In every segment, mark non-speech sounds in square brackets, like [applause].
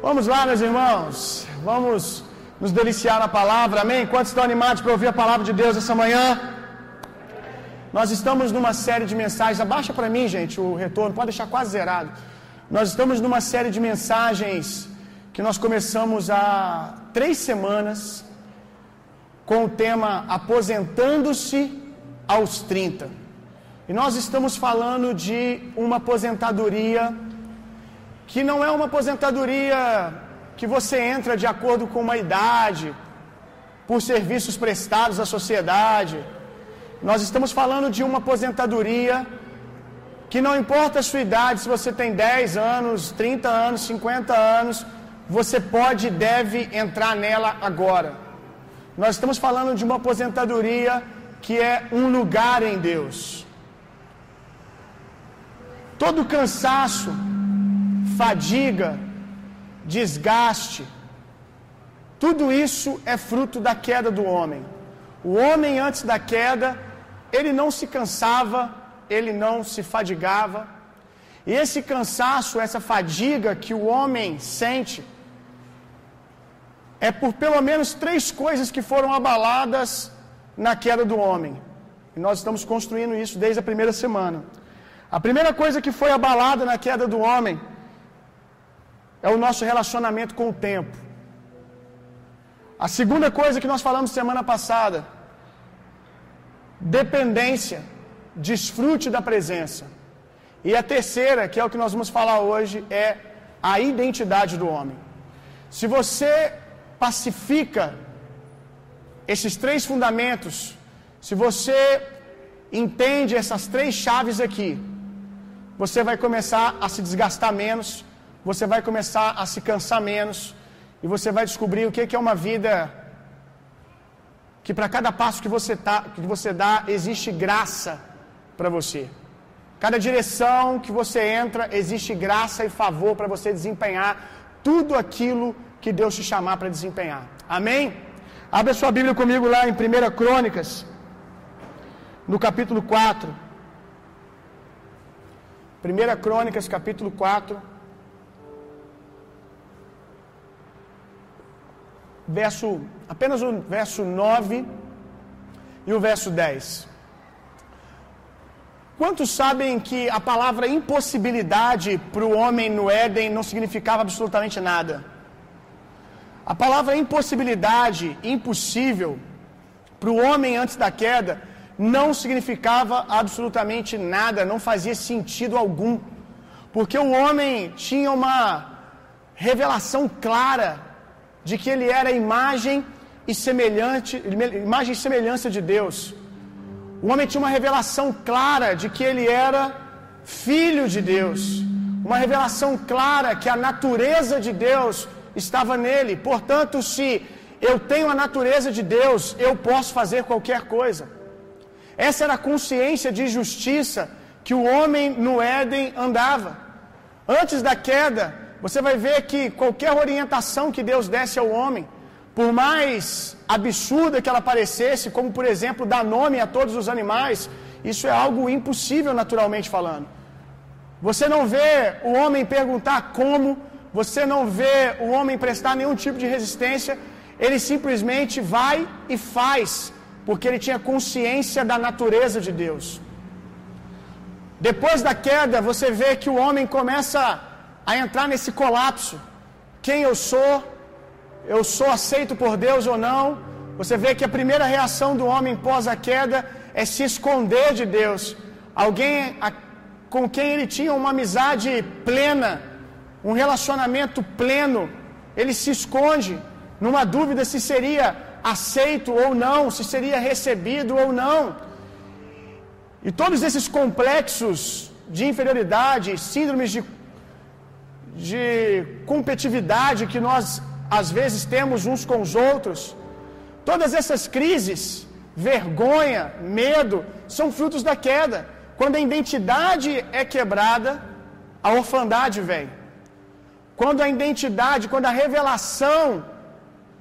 Vamos lá, meus irmãos. Vamos nos deliciar na palavra. Amém? Quantos estão animados para ouvir a palavra de Deus essa manhã? Nós estamos numa série de mensagens. Abaixa para mim, gente, o retorno. Pode deixar quase zerado. Nós estamos numa série de mensagens que nós começamos há três semanas com o tema Aposentando-se aos 30. E nós estamos falando de uma aposentadoria que não é uma aposentadoria que você entra de acordo com uma idade, por serviços prestados à sociedade. Nós estamos falando de uma aposentadoria que não importa a sua idade, se você tem 10 anos, 30 anos, 50 anos, você pode e deve entrar nela agora. Nós estamos falando de uma aposentadoria que é um lugar em Deus. Todo cansaço, fadiga, desgaste, tudo isso é fruto da queda do homem. O homem antes da queda, ele não se cansava, ele não se fadigava. E esse cansaço, essa fadiga que o homem sente, é por pelo menos três coisas que foram abaladas na queda do homem. E nós estamos construindo isso desde a primeira semana. A primeira coisa que foi abalada na queda do homem é o nosso relacionamento com o tempo. A segunda coisa que nós falamos semana passada, dependência, desfrute da presença. E a terceira, que é o que nós vamos falar hoje, é a identidade do homem. Se você pacifica esses três fundamentos, se você entende essas três chaves aqui, você vai começar a se desgastar menos, você vai começar a se cansar menos, e você vai descobrir o que é uma vida que para cada passo que você, tá, que você dá, existe graça para você. Cada direção que você entra, existe graça e favor para você desempenhar tudo aquilo que Deus te chamar para desempenhar. Amém? Abra sua Bíblia comigo lá em 1 Crônicas, no capítulo 4. 1 Crônicas, capítulo 4. Verso, apenas o verso 9 e o verso 10. Quantos sabem que a palavra impossibilidade para o homem no Éden não significava absolutamente nada? A palavra impossibilidade, impossível, para o homem antes da queda, não significava absolutamente nada, não fazia sentido algum, porque o homem tinha uma revelação clara de que ele era imagem e semelhante, imagem e semelhança de Deus. O homem tinha uma revelação clara de que ele era filho de Deus, uma revelação clara que a natureza de Deus estava nele. Portanto, se eu tenho a natureza de Deus, eu posso fazer qualquer coisa. Essa era a consciência de justiça que o homem no Éden andava. Antes da queda, você vai ver que qualquer orientação que Deus desse ao homem, por mais absurda que ela parecesse, como por exemplo dar nome a todos os animais, isso é algo impossível naturalmente falando. Você não vê o homem perguntar como, você não vê o homem prestar nenhum tipo de resistência, ele simplesmente vai e faz porque ele tinha consciência da natureza de Deus. Depois da queda, você vê que o homem começa a entrar nesse colapso. Quem eu sou? Eu sou aceito por Deus ou não? Você vê que a primeira reação do homem pós a queda é se esconder de Deus. Alguém com quem ele tinha uma amizade plena, um relacionamento pleno, ele se esconde numa dúvida se seria aceito ou não, se seria recebido ou não. E todos esses complexos de inferioridade, síndromes de, de competitividade que nós às vezes temos uns com os outros, todas essas crises, vergonha, medo, são frutos da queda. Quando a identidade é quebrada, a orfandade vem. Quando a identidade, quando a revelação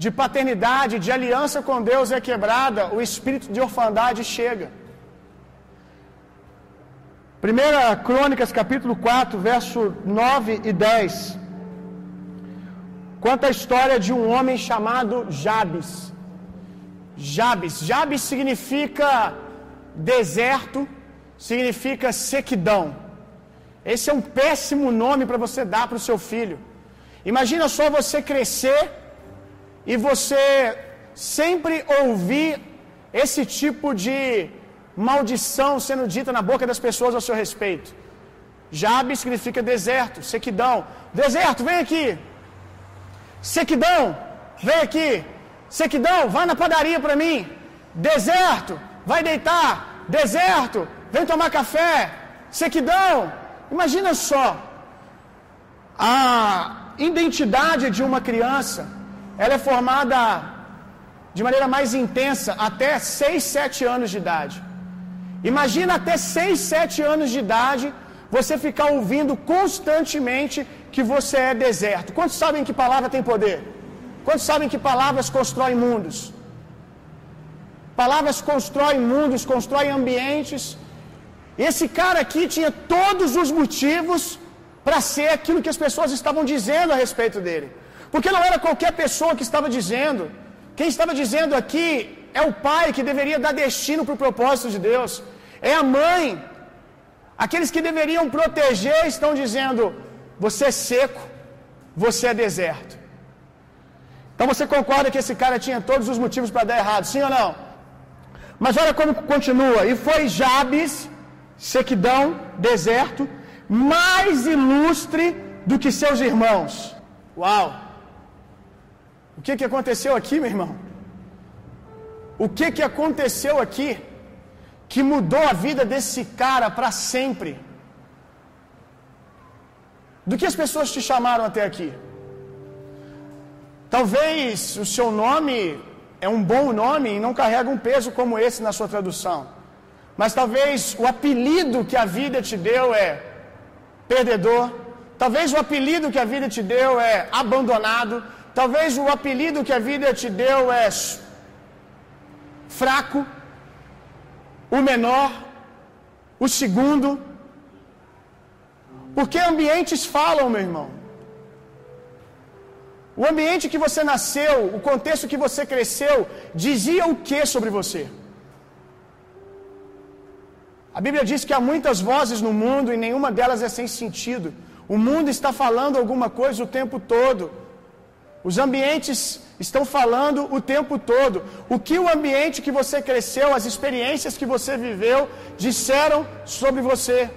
de paternidade, de aliança com Deus é quebrada, o espírito de orfandade chega. 1 Crônicas, capítulo 4, verso 9 e 10. conta a história de um homem chamado Jabes. Jabes, Jabes significa deserto, significa sequidão. Esse é um péssimo nome para você dar para o seu filho. Imagina só você crescer e você sempre ouvir esse tipo de maldição sendo dita na boca das pessoas ao seu respeito. Jabe significa deserto, sequidão. Deserto, vem aqui. Sequidão, vem aqui. Sequidão, vai na padaria para mim. Deserto, vai deitar. Deserto, vem tomar café. Sequidão, imagina só. A identidade de uma criança, ela é formada de maneira mais intensa até 6, 7 anos de idade. Imagina até 6, 7 anos de idade você ficar ouvindo constantemente que você é deserto. Quantos sabem que palavra tem poder? Quantos sabem que palavras constroem mundos? Palavras constroem mundos, constroem ambientes. Esse cara aqui tinha todos os motivos para ser aquilo que as pessoas estavam dizendo a respeito dele. Porque não era qualquer pessoa que estava dizendo. Quem estava dizendo aqui é o pai que deveria dar destino para o propósito de Deus. É a mãe. Aqueles que deveriam proteger estão dizendo: você é seco, você é deserto. Então você concorda que esse cara tinha todos os motivos para dar errado, sim ou não? Mas olha como continua. E foi Jabes, sequidão, deserto, mais ilustre do que seus irmãos. Uau! O que, que aconteceu aqui, meu irmão? O que, que aconteceu aqui que mudou a vida desse cara para sempre? Do que as pessoas te chamaram até aqui? Talvez o seu nome é um bom nome e não carrega um peso como esse na sua tradução. Mas talvez o apelido que a vida te deu é perdedor. Talvez o apelido que a vida te deu é abandonado. Talvez o apelido que a vida te deu é fraco, o menor, o segundo. Porque ambientes falam, meu irmão. O ambiente que você nasceu, o contexto que você cresceu, dizia o que sobre você? A Bíblia diz que há muitas vozes no mundo e nenhuma delas é sem sentido. O mundo está falando alguma coisa o tempo todo. Os ambientes estão falando o tempo todo. O que o ambiente que você cresceu, as experiências que você viveu, disseram sobre você.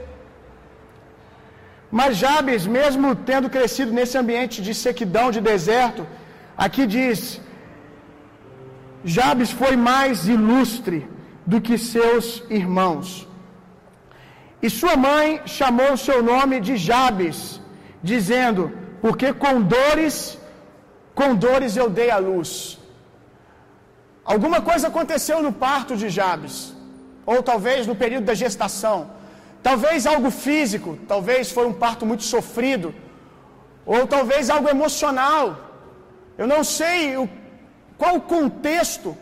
Mas Jabes, mesmo tendo crescido nesse ambiente de sequidão, de deserto, aqui diz: Jabes foi mais ilustre do que seus irmãos. E sua mãe chamou o seu nome de Jabes, dizendo: Porque com dores, com dores eu dei a luz. Alguma coisa aconteceu no parto de Jabes, ou talvez no período da gestação. Talvez algo físico, talvez foi um parto muito sofrido, ou talvez algo emocional. Eu não sei o, qual o contexto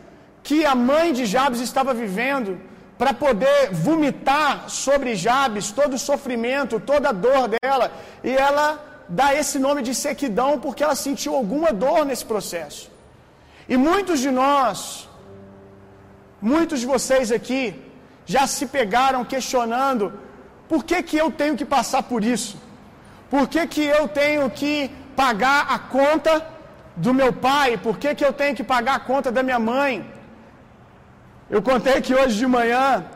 que a mãe de Jabes estava vivendo para poder vomitar sobre Jabes todo o sofrimento, toda a dor dela, e ela dá esse nome de sequidão porque ela sentiu alguma dor nesse processo. E muitos de nós, muitos de vocês aqui, já se pegaram questionando por que, que eu tenho que passar por isso? Por que, que eu tenho que pagar a conta do meu pai? Por que, que eu tenho que pagar a conta da minha mãe? Eu contei que hoje de manhã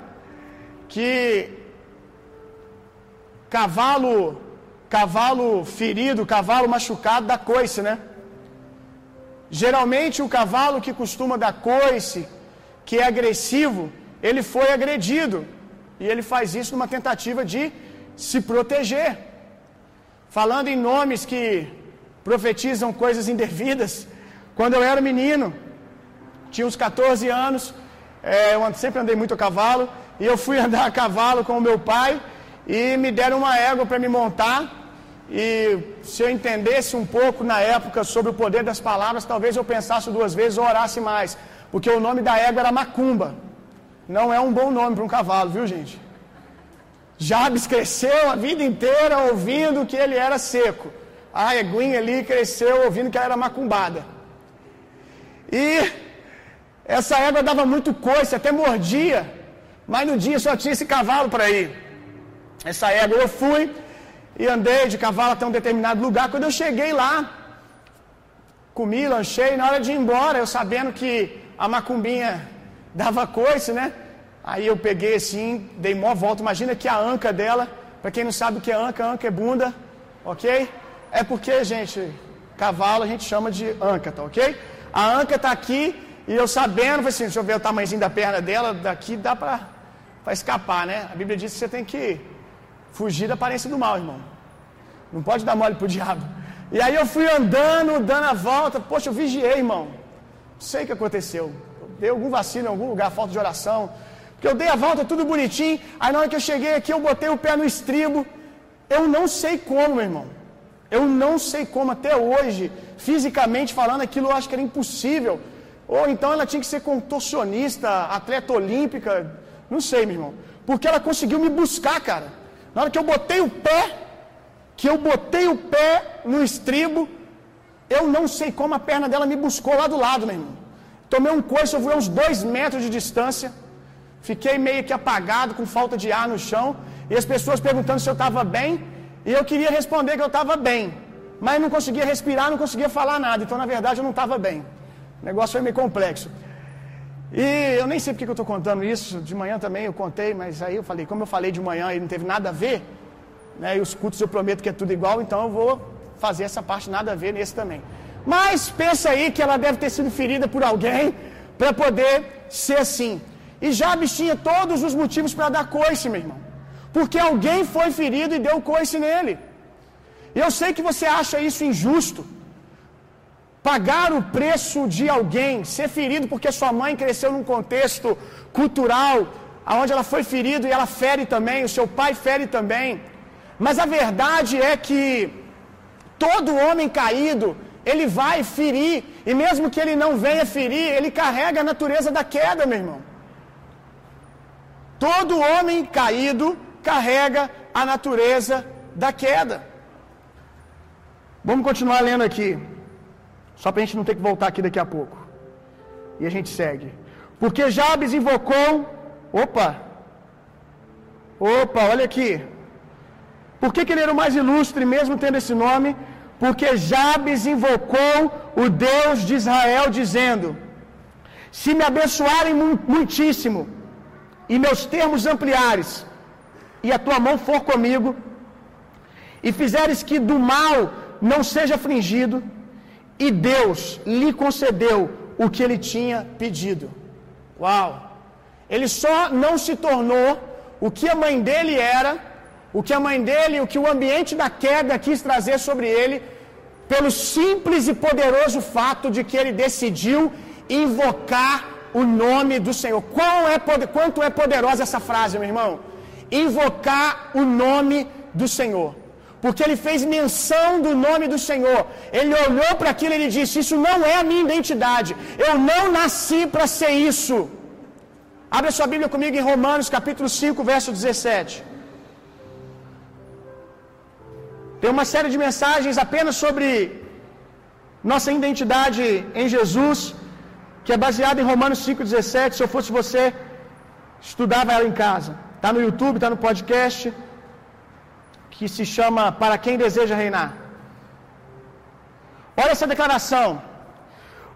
que cavalo cavalo ferido, cavalo machucado dá coice, né? Geralmente o cavalo que costuma dar coice, que é agressivo, ele foi agredido. E ele faz isso numa tentativa de se proteger. Falando em nomes que profetizam coisas indevidas, quando eu era menino, tinha uns 14 anos, é, eu sempre andei muito a cavalo, e eu fui [laughs] andar a cavalo com o meu pai, e me deram uma égua para me montar, e se eu entendesse um pouco na época sobre o poder das palavras, talvez eu pensasse duas vezes ou orasse mais, porque o nome da égua era Macumba. Não é um bom nome para um cavalo, viu gente? Jabes cresceu a vida inteira ouvindo que ele era seco. a eguinha ali cresceu ouvindo que ela era macumbada. E essa égua dava muito coice, até mordia. Mas no dia só tinha esse cavalo para ir. Essa égua eu fui e andei de cavalo até um determinado lugar. Quando eu cheguei lá, comi, lanchei, na hora de ir embora, eu sabendo que a macumbinha [laughs] dava coice, né? Aí eu peguei assim, dei mó volta. Imagina que a anca dela, para quem não sabe o que é anca, anca é bunda, ok? É porque, gente, cavalo a gente chama de anca, tá ok? A anca tá aqui e eu sabendo, falei assim, deixa eu ver o tamanhozinho da perna dela, daqui dá para escapar, né? A Bíblia diz que você tem que fugir da aparência do mal, irmão. Não pode dar mole pro diabo. E aí eu fui andando, dando a volta, poxa, eu vigiei, irmão. Não sei o que aconteceu. dei algum vacilo em algum lugar, falta de oração. Porque eu dei a volta tudo bonitinho. Aí na hora que eu cheguei aqui, eu botei o pé no estribo. Eu não sei como, meu irmão. Eu não sei como até hoje, fisicamente falando, aquilo eu acho que era impossível. Ou então ela tinha que ser contorcionista, atleta olímpica, não sei, meu irmão. Porque ela conseguiu me buscar, cara. Na hora que eu botei o pé, que eu botei o pé no estribo, eu não sei como a perna dela me buscou lá do lado, meu irmão. Tomei um coice, eu fui a uns dois metros de distância. Fiquei meio que apagado, com falta de ar no chão. E as pessoas perguntando se eu estava bem. E eu queria responder que eu estava bem. Mas não conseguia respirar, não conseguia falar nada. Então, na verdade, eu não estava bem. O negócio foi meio complexo. E eu nem sei porque que eu estou contando isso. De manhã também eu contei, mas aí eu falei, como eu falei de manhã e não teve nada a ver, né, e os cultos eu prometo que é tudo igual, então eu vou fazer essa parte nada a ver nesse também. Mas pensa aí que ela deve ter sido ferida por alguém para poder ser assim. E Jabes tinha todos os motivos para dar coice, meu irmão. Porque alguém foi ferido e deu coice nele. Eu sei que você acha isso injusto. Pagar o preço de alguém, ser ferido porque sua mãe cresceu num contexto cultural, onde ela foi ferida e ela fere também, o seu pai fere também. Mas a verdade é que todo homem caído, ele vai ferir, e mesmo que ele não venha ferir, ele carrega a natureza da queda, meu irmão. Todo homem caído carrega a natureza da queda. Vamos continuar lendo aqui. Só para a gente não ter que voltar aqui daqui a pouco. E a gente segue. Porque Jabes invocou. Opa! Opa, olha aqui. Por que, que ele era o mais ilustre, mesmo tendo esse nome? Porque Jabes invocou o Deus de Israel, dizendo: Se me abençoarem muitíssimo, e meus termos ampliares, e a tua mão for comigo, e fizeres que do mal não seja afligido, e Deus lhe concedeu o que ele tinha pedido. Uau! Ele só não se tornou o que a mãe dele era, o que a mãe dele, o que o ambiente da queda quis trazer sobre ele, pelo simples e poderoso fato de que ele decidiu invocar o nome do Senhor. É, quanto é poderosa essa frase, meu irmão? Invocar o nome do Senhor. Porque ele fez menção do nome do Senhor. Ele olhou para aquilo e ele disse: Isso não é a minha identidade. Eu não nasci para ser isso. Abra sua Bíblia comigo em Romanos capítulo 5, verso 17. Tem uma série de mensagens apenas sobre nossa identidade em Jesus, que é baseada em Romanos 5,17. Se eu fosse você, estudava ela em casa. Está no YouTube, está no podcast, que se chama Para Quem Deseja Reinar. Olha essa declaração.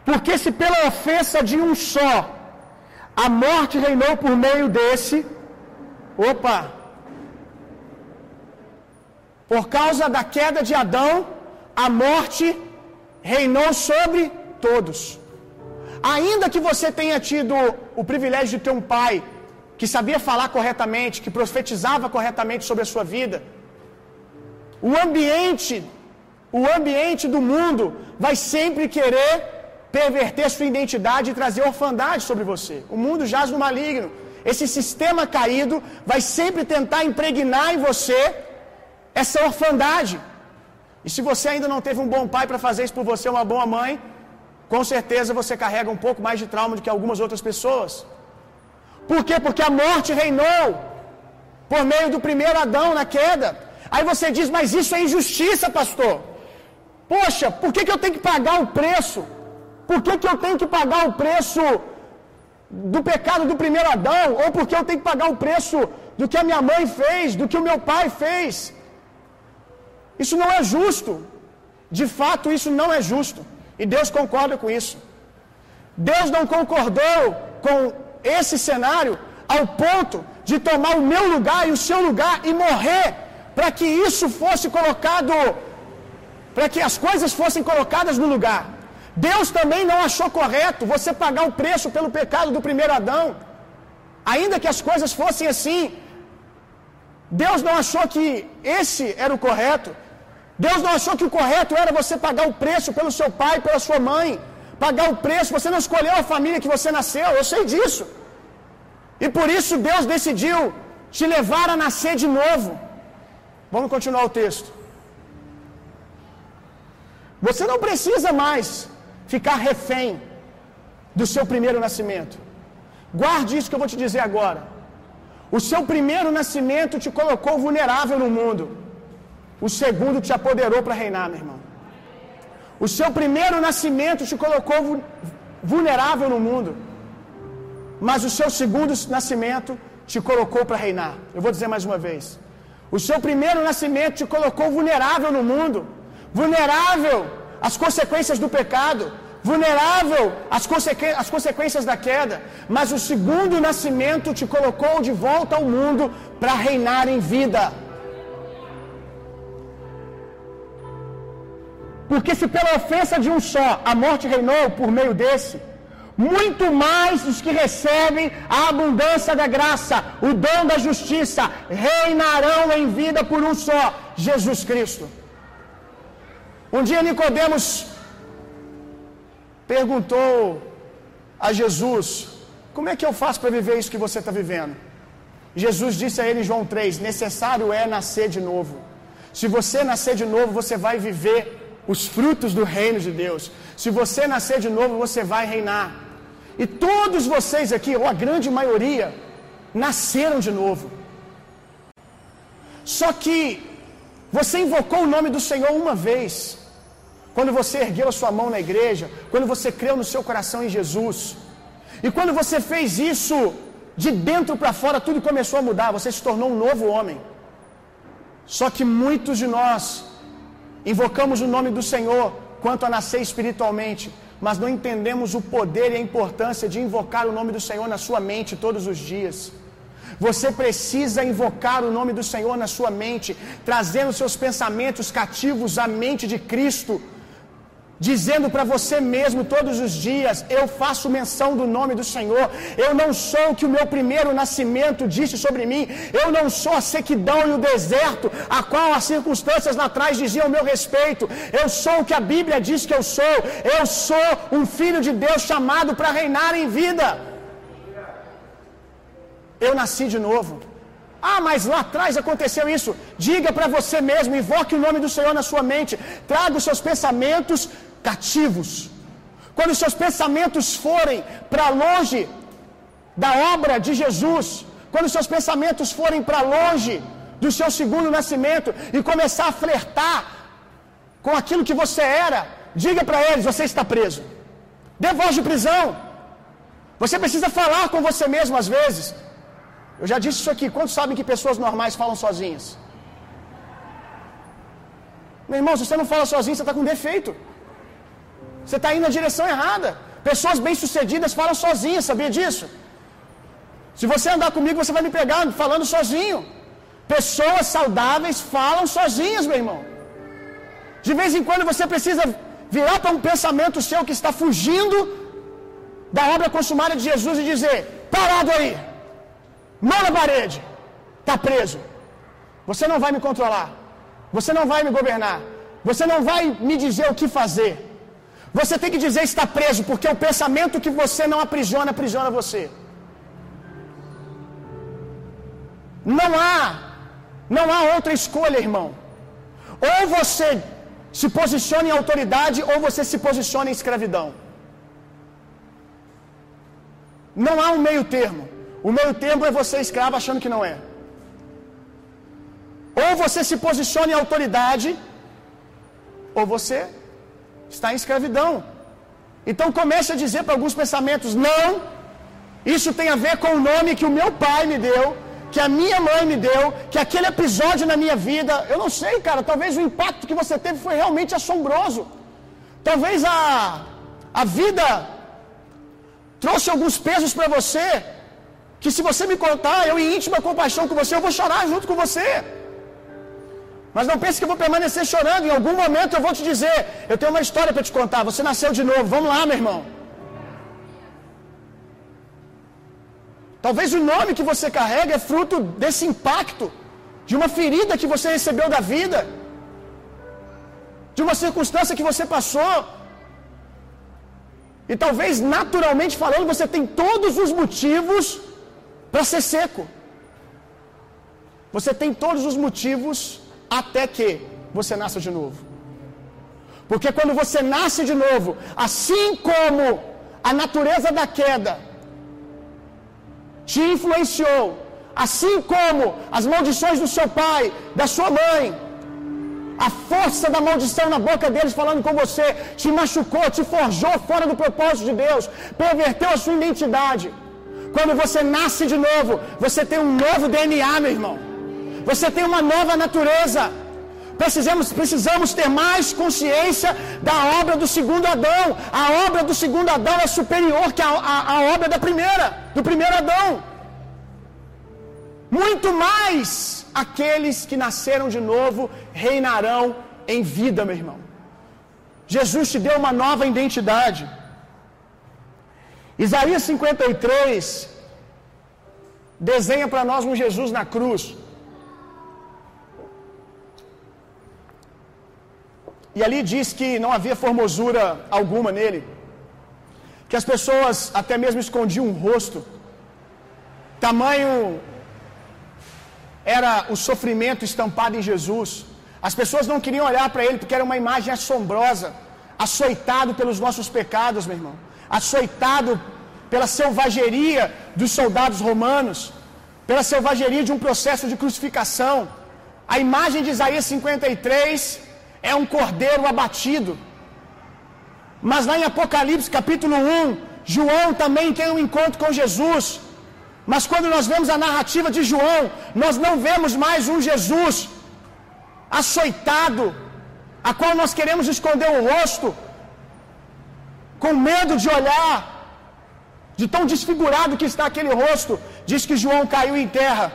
Porque se pela ofensa de um só a morte reinou por meio desse, opa, por causa da queda de Adão, a morte reinou sobre todos. Ainda que você tenha tido o privilégio de ter um pai que sabia falar corretamente, que profetizava corretamente sobre a sua vida, o ambiente, o ambiente do mundo vai sempre querer perverter sua identidade e trazer orfandade sobre você. O mundo jaz no maligno. Esse sistema caído vai sempre tentar impregnar em você essa orfandade. E se você ainda não teve um bom pai para fazer isso por você, uma boa mãe, com certeza você carrega um pouco mais de trauma do que algumas outras pessoas. Por quê? Porque a morte reinou por meio do primeiro Adão na queda. Aí você diz, mas isso é injustiça, pastor. Poxa, por que, que eu tenho que pagar o preço? Por que, que eu tenho que pagar o preço do pecado do primeiro Adão? Ou porque eu tenho que pagar o preço do que a minha mãe fez, do que o meu pai fez? Isso não é justo. De fato, isso não é justo. E Deus concorda com isso. Deus não concordou com esse cenário ao ponto de tomar o meu lugar e o seu lugar e morrer para que isso fosse colocado, para que as coisas fossem colocadas no lugar. Deus também não achou correto você pagar o preço pelo pecado do primeiro Adão, ainda que as coisas fossem assim. Deus não achou que esse era o correto. Deus não achou que o correto era você pagar o preço pelo seu pai, pela sua mãe, pagar o preço. Você não escolheu a família que você nasceu, eu sei disso. E por isso Deus decidiu te levar a nascer de novo. Vamos continuar o texto. Você não precisa mais ficar refém do seu primeiro nascimento. Guarde isso que eu vou te dizer agora. O seu primeiro nascimento te colocou vulnerável no mundo. O segundo te apoderou para reinar, meu irmão. O seu primeiro nascimento te colocou vulnerável no mundo. Mas o seu segundo nascimento te colocou para reinar. Eu vou dizer mais uma vez. O seu primeiro nascimento te colocou vulnerável no mundo. Vulnerável às consequências do pecado. Vulnerável às, consequ às consequências da queda. Mas o segundo nascimento te colocou de volta ao mundo para reinar em vida. Porque se pela ofensa de um só a morte reinou por meio desse, muito mais os que recebem a abundância da graça, o dom da justiça, reinarão em vida por um só, Jesus Cristo. Um dia Nicodemos perguntou a Jesus: Como é que eu faço para viver isso que você está vivendo? Jesus disse a ele em João 3: Necessário é nascer de novo. Se você nascer de novo, você vai viver os frutos do reino de Deus. Se você nascer de novo, você vai reinar. E todos vocês aqui, ou a grande maioria, nasceram de novo. Só que você invocou o nome do Senhor uma vez. Quando você ergueu a sua mão na igreja, quando você creu no seu coração em Jesus. E quando você fez isso, de dentro para fora tudo começou a mudar, você se tornou um novo homem. Só que muitos de nós invocamos o nome do Senhor quanto a nascer espiritualmente, mas não entendemos o poder e a importância de invocar o nome do Senhor na sua mente todos os dias. Você precisa invocar o nome do Senhor na sua mente, trazendo seus pensamentos cativos à mente de Cristo, dizendo para você mesmo todos os dias: Eu faço menção do nome do Senhor. Eu não sou o que o meu primeiro nascimento disse sobre mim. Eu não sou a sequidão e o deserto, a qual as circunstâncias lá atrás diziam ao meu respeito. Eu sou o que a Bíblia diz que eu sou. Eu sou um filho de Deus chamado para reinar em vida. Eu nasci de novo. Ah, mas lá atrás aconteceu isso. Diga para você mesmo, invoque o nome do Senhor na sua mente. Traga os seus pensamentos cativos. Quando os seus pensamentos forem para longe da obra de Jesus, quando os seus pensamentos forem para longe do seu segundo nascimento e começar a flertar com aquilo que você era, diga para eles: você está preso. Dê voz de prisão. Você precisa falar com você mesmo às vezes. Eu já disse isso aqui. Quantos sabem que pessoas normais falam sozinhas? Meu irmão, se você não fala sozinho, você está com defeito. Você está indo na direção errada. Pessoas bem-sucedidas falam sozinhas, sabia disso? Se você andar comigo, você vai me pegar falando sozinho. Pessoas saudáveis falam sozinhas, meu irmão. De vez em quando você precisa virar para um pensamento seu que está fugindo da obra consumada de Jesus e dizer: parado aí, mão na parede, está preso. Você não vai me controlar, você não vai me governar, você não vai me dizer o que fazer. Você tem que dizer está preso, porque o pensamento que você não aprisiona, aprisiona você. Não há, não há outra escolha, irmão. Ou você se posiciona em autoridade, ou você se posiciona em escravidão. Não há um meio termo. O meio termo é você escravo achando que não é. Ou você se posiciona em autoridade, ou você está em escravidão. Então comece a dizer para alguns pensamentos: não, isso tem a ver com o nome que o meu pai me deu, que a minha mãe me deu, que aquele episódio na minha vida, eu não sei, cara, talvez o impacto que você teve foi realmente assombroso. Talvez a, a vida trouxe alguns pesos para você, que se você me contar, eu em íntima compaixão com você, eu vou chorar junto com você. Mas não pense que eu vou permanecer chorando. Em algum momento eu vou te dizer: eu tenho uma história para te contar. Você nasceu de novo. Vamos lá, meu irmão. Talvez o nome que você carrega é fruto desse impacto, de uma ferida que você recebeu da vida, de uma circunstância que você passou. E talvez naturalmente falando, você tem todos os motivos para ser seco. Você tem todos os motivos até que você nasça de novo. Porque quando você nasce de novo, assim como a natureza da queda te influenciou, assim como as maldições do seu pai, da sua mãe, a força da maldição na boca deles falando com você, te machucou, te forjou fora do propósito de Deus, perverteu a sua identidade. Quando você nasce de novo, você tem um novo DNA, meu irmão. Você tem uma nova natureza. Precisamos, precisamos ter mais consciência da obra do segundo Adão. A obra do segundo Adão é superior que a, a, a obra da primeira, do primeiro Adão. Muito mais aqueles que nasceram de novo reinarão em vida, meu irmão. Jesus te deu uma nova identidade. Isaías 53 desenha para nós um Jesus na cruz. E ali diz que não havia formosura alguma nele, que as pessoas até mesmo escondiam o rosto, tamanho era o sofrimento estampado em Jesus. As pessoas não queriam olhar para ele porque era uma imagem assombrosa, açoitado pelos nossos pecados, meu irmão, açoitado pela selvageria dos soldados romanos, pela selvageria de um processo de crucificação. A imagem de Isaías 53 é um cordeiro abatido. Mas lá em Apocalipse capítulo 1, João também tem um encontro com Jesus. Mas quando nós vemos a narrativa de João, nós não vemos mais um Jesus açoitado, a qual nós queremos esconder o rosto, com medo de olhar, de tão desfigurado que está aquele rosto. Diz que João caiu em terra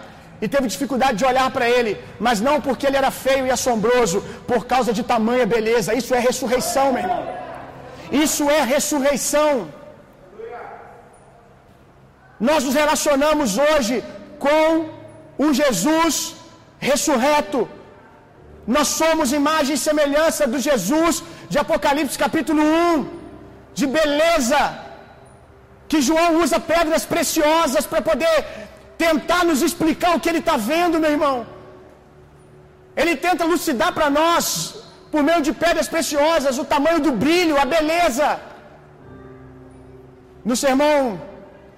e teve dificuldade de olhar para ele, mas não porque ele era feio e assombroso, por causa de tamanha beleza. Isso é ressurreição, meu irmão. Isso é ressurreição. Nós nos relacionamos hoje com um Jesus ressurreto. Nós somos imagem e semelhança do Jesus de Apocalipse capítulo 1, de beleza, que João usa pedras preciosas para poder tentar nos explicar o que ele está vendo, meu irmão. Ele tenta elucidar para nós, por meio de pedras preciosas, o tamanho do brilho, a beleza. No sermão,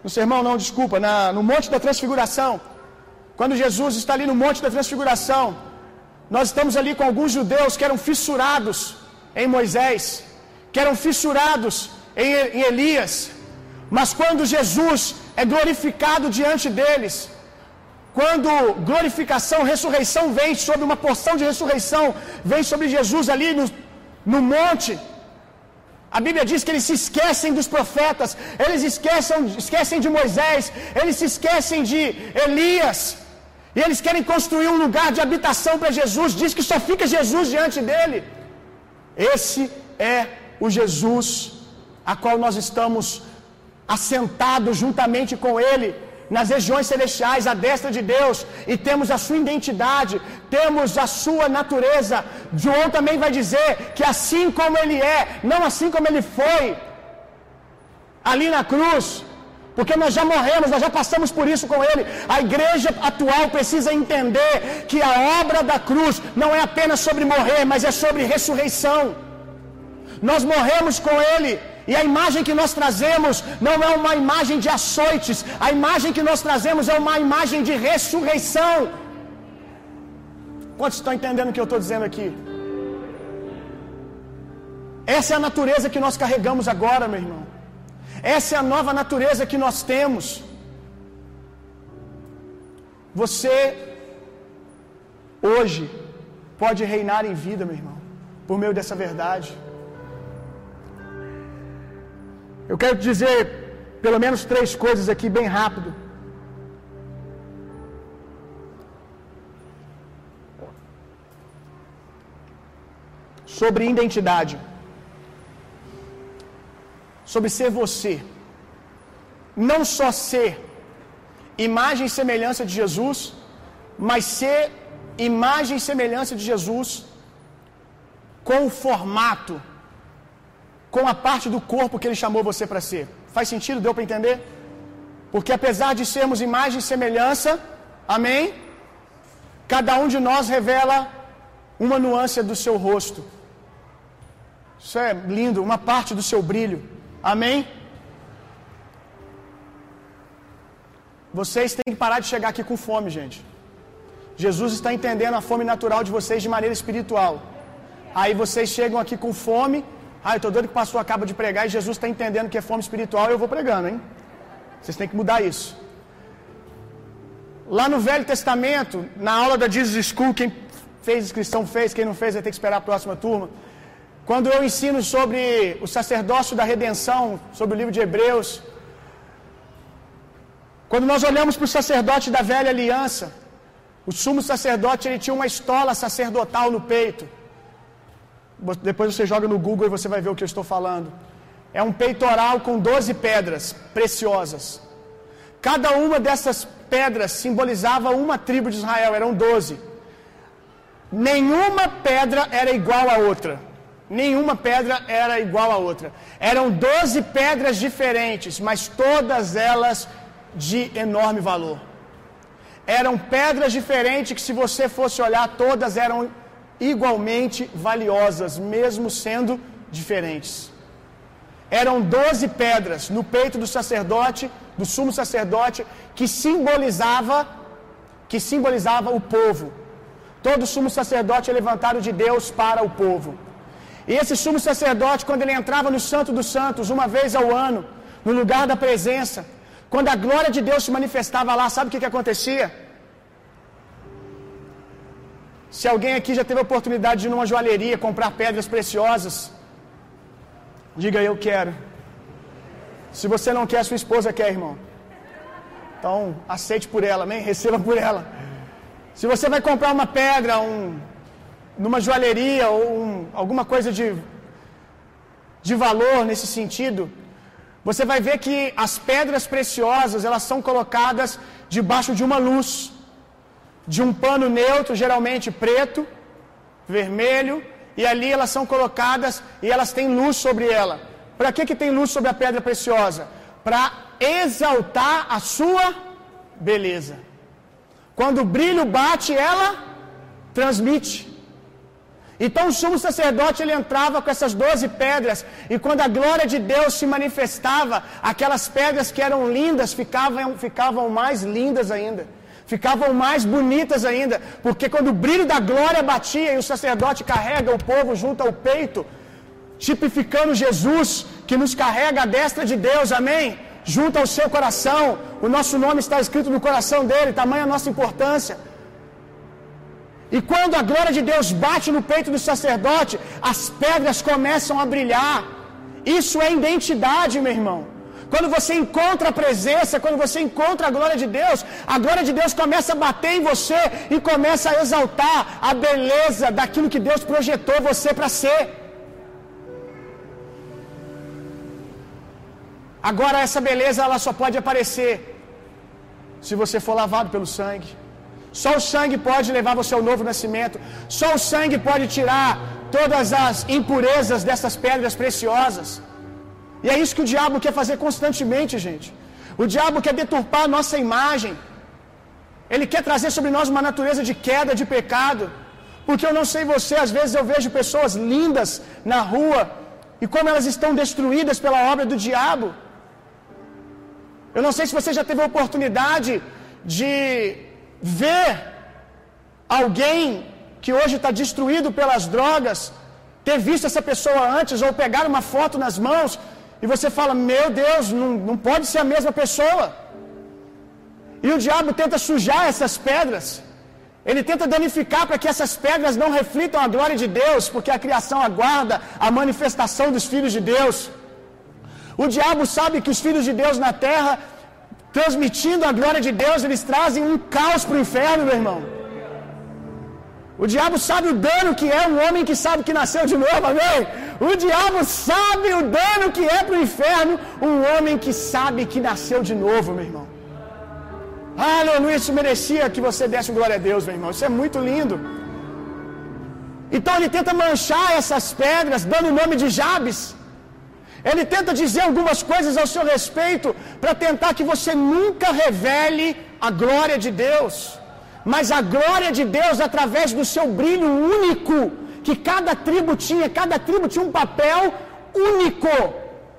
no sermão não, desculpa, na, no Monte da Transfiguração, quando Jesus está ali no Monte da Transfiguração, nós estamos ali com alguns judeus que eram fissurados em Moisés, que eram fissurados em, em Elias, mas quando Jesus é glorificado diante deles, quando glorificação, ressurreição vem sobre uma porção de ressurreição, vem sobre Jesus ali no, no monte, a Bíblia diz que eles se esquecem dos profetas, eles esquecem, esquecem de Moisés, eles se esquecem de Elias, e eles querem construir um lugar de habitação para Jesus, diz que só fica Jesus diante dele. Esse é o Jesus a qual nós estamos assentados juntamente com Ele nas regiões celestiais, à destra de Deus, e temos a sua identidade, temos a sua natureza. João também vai dizer que assim como Ele é, não assim como Ele foi ali na cruz, porque nós já morremos, nós já passamos por isso com Ele. A igreja atual precisa entender que a obra da cruz não é apenas sobre morrer, mas é sobre ressurreição. Nós morremos com Ele e a imagem que nós trazemos não é uma imagem de açoites, a imagem que nós trazemos é uma imagem de ressurreição. Quantos estão entendendo o que eu estou dizendo aqui? Essa é a natureza que nós carregamos agora, meu irmão. Essa é a nova natureza que nós temos. Você hoje pode reinar em vida, meu irmão, por meio dessa verdade. Eu quero dizer pelo menos três coisas aqui, bem rápido. Sobre identidade. Sobre ser você. Não só ser imagem e semelhança de Jesus, mas ser imagem e semelhança de Jesus com o formato, com a parte do corpo que ele chamou você para ser. Faz sentido? Deu para entender? Porque apesar de sermos imagem e semelhança, amém? Cada um de nós revela uma nuance do seu rosto. Isso é lindo, uma parte do seu brilho. Amém? Vocês têm que parar de chegar aqui com fome, gente. Jesus está entendendo a fome natural de vocês de maneira espiritual. Aí vocês chegam aqui com fome. Ah, eu estou doido que o pastor acaba de pregar e Jesus está entendendo que é fome espiritual e eu vou pregando, hein? Vocês têm que mudar isso. Lá no Velho Testamento, na aula da Jesus School, quem fez inscrição fez, quem não fez vai ter que esperar a próxima turma. Quando eu ensino sobre o sacerdócio da redenção, sobre o livro de Hebreus, quando nós olhamos para o sacerdote da velha aliança, o sumo sacerdote ele tinha uma estola sacerdotal no peito. Depois você joga no Google e você vai ver o que eu estou falando. É um peitoral com 12 pedras preciosas. Cada uma dessas pedras simbolizava uma tribo de Israel, eram 12. Nenhuma pedra era igual à outra. Nenhuma pedra era igual à outra. Eram 12 pedras diferentes, mas todas elas de enorme valor. Eram pedras diferentes que, se você fosse olhar, todas eram igualmente valiosas, mesmo sendo diferentes. Eram doze pedras no peito do sacerdote, do sumo sacerdote, que simbolizava que simbolizava o povo. Todo sumo sacerdote é levantado de Deus para o povo. E esse sumo sacerdote, quando ele entrava no Santo dos Santos, uma vez ao ano, no lugar da presença, quando a glória de Deus se manifestava lá, sabe o que, que acontecia? Se alguém aqui já teve a oportunidade de ir numa joalheria comprar pedras preciosas, diga eu quero. Se você não quer, sua esposa quer, irmão. Então, aceite por ela, amém? Receba por ela. Se você vai comprar uma pedra, um, numa joalheria ou um, alguma coisa de, de valor nesse sentido, você vai ver que as pedras preciosas elas são colocadas debaixo de uma luz, de um pano neutro, geralmente preto, vermelho, e ali elas são colocadas e elas têm luz sobre ela. Para que, que tem luz sobre a pedra preciosa? Para exaltar a sua beleza. Quando o brilho bate, ela transmite. Então o sumo sacerdote ele entrava com essas doze pedras, e quando a glória de Deus se manifestava, aquelas pedras que eram lindas ficavam, ficavam mais lindas ainda, ficavam mais bonitas ainda, porque quando o brilho da glória batia e o sacerdote carrega o povo junto ao peito, tipificando Jesus que nos carrega a destra de Deus, amém? Junto ao seu coração, o nosso nome está escrito no coração dele, tamanha a nossa importância. E quando a glória de Deus bate no peito do sacerdote, as pedras começam a brilhar. Isso é identidade, meu irmão. Quando você encontra a presença, quando você encontra a glória de Deus, a glória de Deus começa a bater em você e começa a exaltar a beleza daquilo que Deus projetou você para ser. Agora essa beleza ela só pode aparecer se você for lavado pelo sangue. Só o sangue pode levar você ao novo nascimento. Só o sangue pode tirar todas as impurezas dessas pedras preciosas. E é isso que o diabo quer fazer constantemente, gente. O diabo quer deturpar a nossa imagem. Ele quer trazer sobre nós uma natureza de queda, de pecado. Porque eu não sei você, às vezes eu vejo pessoas lindas na rua e como elas estão destruídas pela obra do diabo. Eu não sei se você já teve a oportunidade de ver alguém que hoje está destruído pelas drogas ter visto essa pessoa antes ou pegar uma foto nas mãos e você fala: Meu Deus, não, não pode ser a mesma pessoa. E o diabo tenta sujar essas pedras. Ele tenta danificar para que essas pedras não reflitam a glória de Deus, porque a criação aguarda a manifestação dos filhos de Deus. O diabo sabe que os filhos de Deus na terra, transmitindo a glória de Deus, eles trazem um caos para o inferno, meu irmão. O diabo sabe o dano que é um homem que sabe que nasceu de novo, amém? O diabo sabe o dano que é para o inferno um homem que sabe que nasceu de novo, meu irmão. Aleluia, isso merecia que você desse glória a Deus, meu irmão. Isso é muito lindo. Então ele tenta manchar essas pedras, dando o nome de Jabes. Ele tenta dizer algumas coisas ao seu respeito para tentar que você nunca revele a glória de Deus. Mas a glória de Deus, através do seu brilho único, que cada tribo tinha, cada tribo tinha um papel único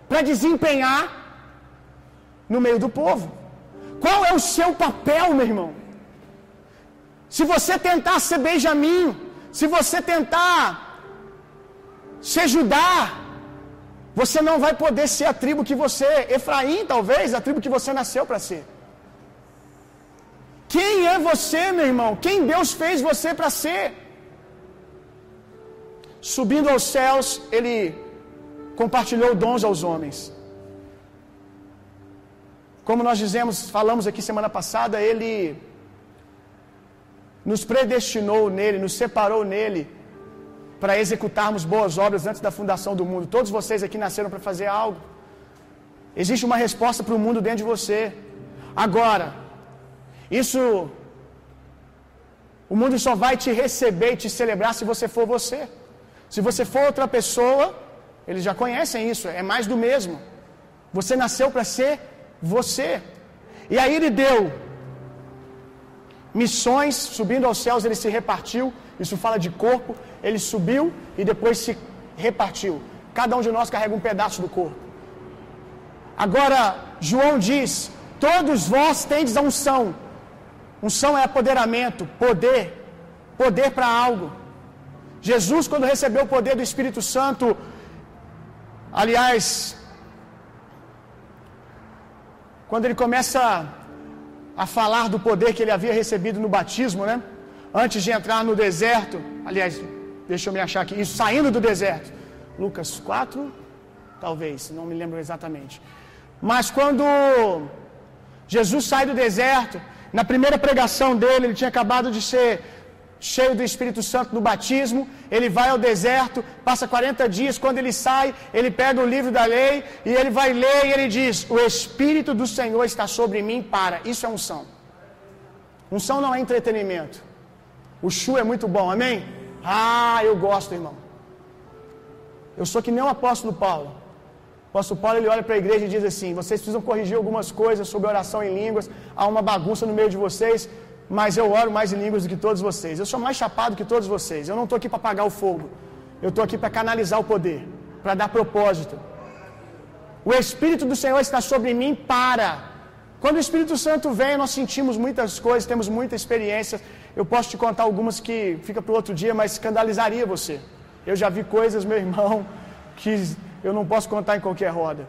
para desempenhar no meio do povo. Qual é o seu papel, meu irmão? Se você tentar ser Benjamim, se você tentar ser Judá, você não vai poder ser a tribo que você, Efraim talvez, a tribo que você nasceu para ser. Quem é você, meu irmão? Quem Deus fez você para ser? Subindo aos céus, ele compartilhou dons aos homens. Como nós dizemos, falamos aqui semana passada, ele nos predestinou nele, nos separou nele para executarmos boas obras antes da fundação do mundo. Todos vocês aqui nasceram para fazer algo. Existe uma resposta para o mundo dentro de você. Agora, isso o mundo só vai te receber e te celebrar se você for você. Se você for outra pessoa, eles já conhecem isso, é mais do mesmo. Você nasceu para ser você. E aí ele deu missões, subindo aos céus, ele se repartiu. Isso fala de corpo. Ele subiu e depois se repartiu. Cada um de nós carrega um pedaço do corpo. Agora, João diz: Todos vós tendes a unção. Unção é apoderamento, poder, poder para algo. Jesus, quando recebeu o poder do Espírito Santo, aliás, quando ele começa a falar do poder que ele havia recebido no batismo, né? Antes de entrar no deserto, aliás, deixa eu me achar aqui, isso saindo do deserto. Lucas 4, talvez, não me lembro exatamente. Mas quando Jesus sai do deserto, na primeira pregação dele, ele tinha acabado de ser cheio do Espírito Santo no batismo, ele vai ao deserto, passa 40 dias, quando ele sai, ele pega o livro da lei e ele vai ler e ele diz: "O Espírito do Senhor está sobre mim para". Isso é unção. Unção não é entretenimento. O chu é muito bom, amém? Ah, eu gosto, irmão. Eu sou que nem o apóstolo Paulo. O apóstolo Paulo ele olha para a igreja e diz assim: vocês precisam corrigir algumas coisas sobre oração em línguas, há uma bagunça no meio de vocês, mas eu oro mais em línguas do que todos vocês. Eu sou mais chapado que todos vocês. Eu não estou aqui para apagar o fogo. Eu estou aqui para canalizar o poder, para dar propósito. O Espírito do Senhor está sobre mim para. Quando o Espírito Santo vem, nós sentimos muitas coisas, temos muita experiência. Eu posso te contar algumas que fica para outro dia, mas escandalizaria você. Eu já vi coisas, meu irmão, [laughs] que eu não posso contar em qualquer roda.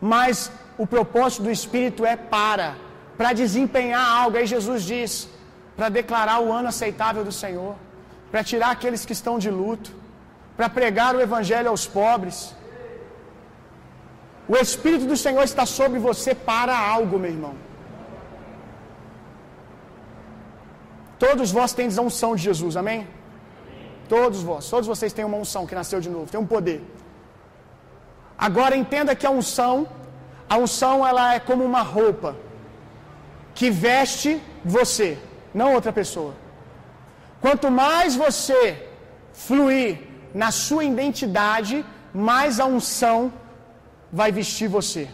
Mas o propósito do Espírito é para para desempenhar algo. Aí Jesus diz: para declarar o ano aceitável do Senhor, para tirar aqueles que estão de luto, para pregar o Evangelho aos pobres. O Espírito do Senhor está sobre você para algo, meu irmão. Todos vós tendes a unção de Jesus, amém? Todos vós, todos vocês têm uma unção que nasceu de novo, tem um poder. Agora entenda que a unção, a unção ela é como uma roupa que veste você, não outra pessoa. Quanto mais você fluir na sua identidade, mais a unção vai vestir você,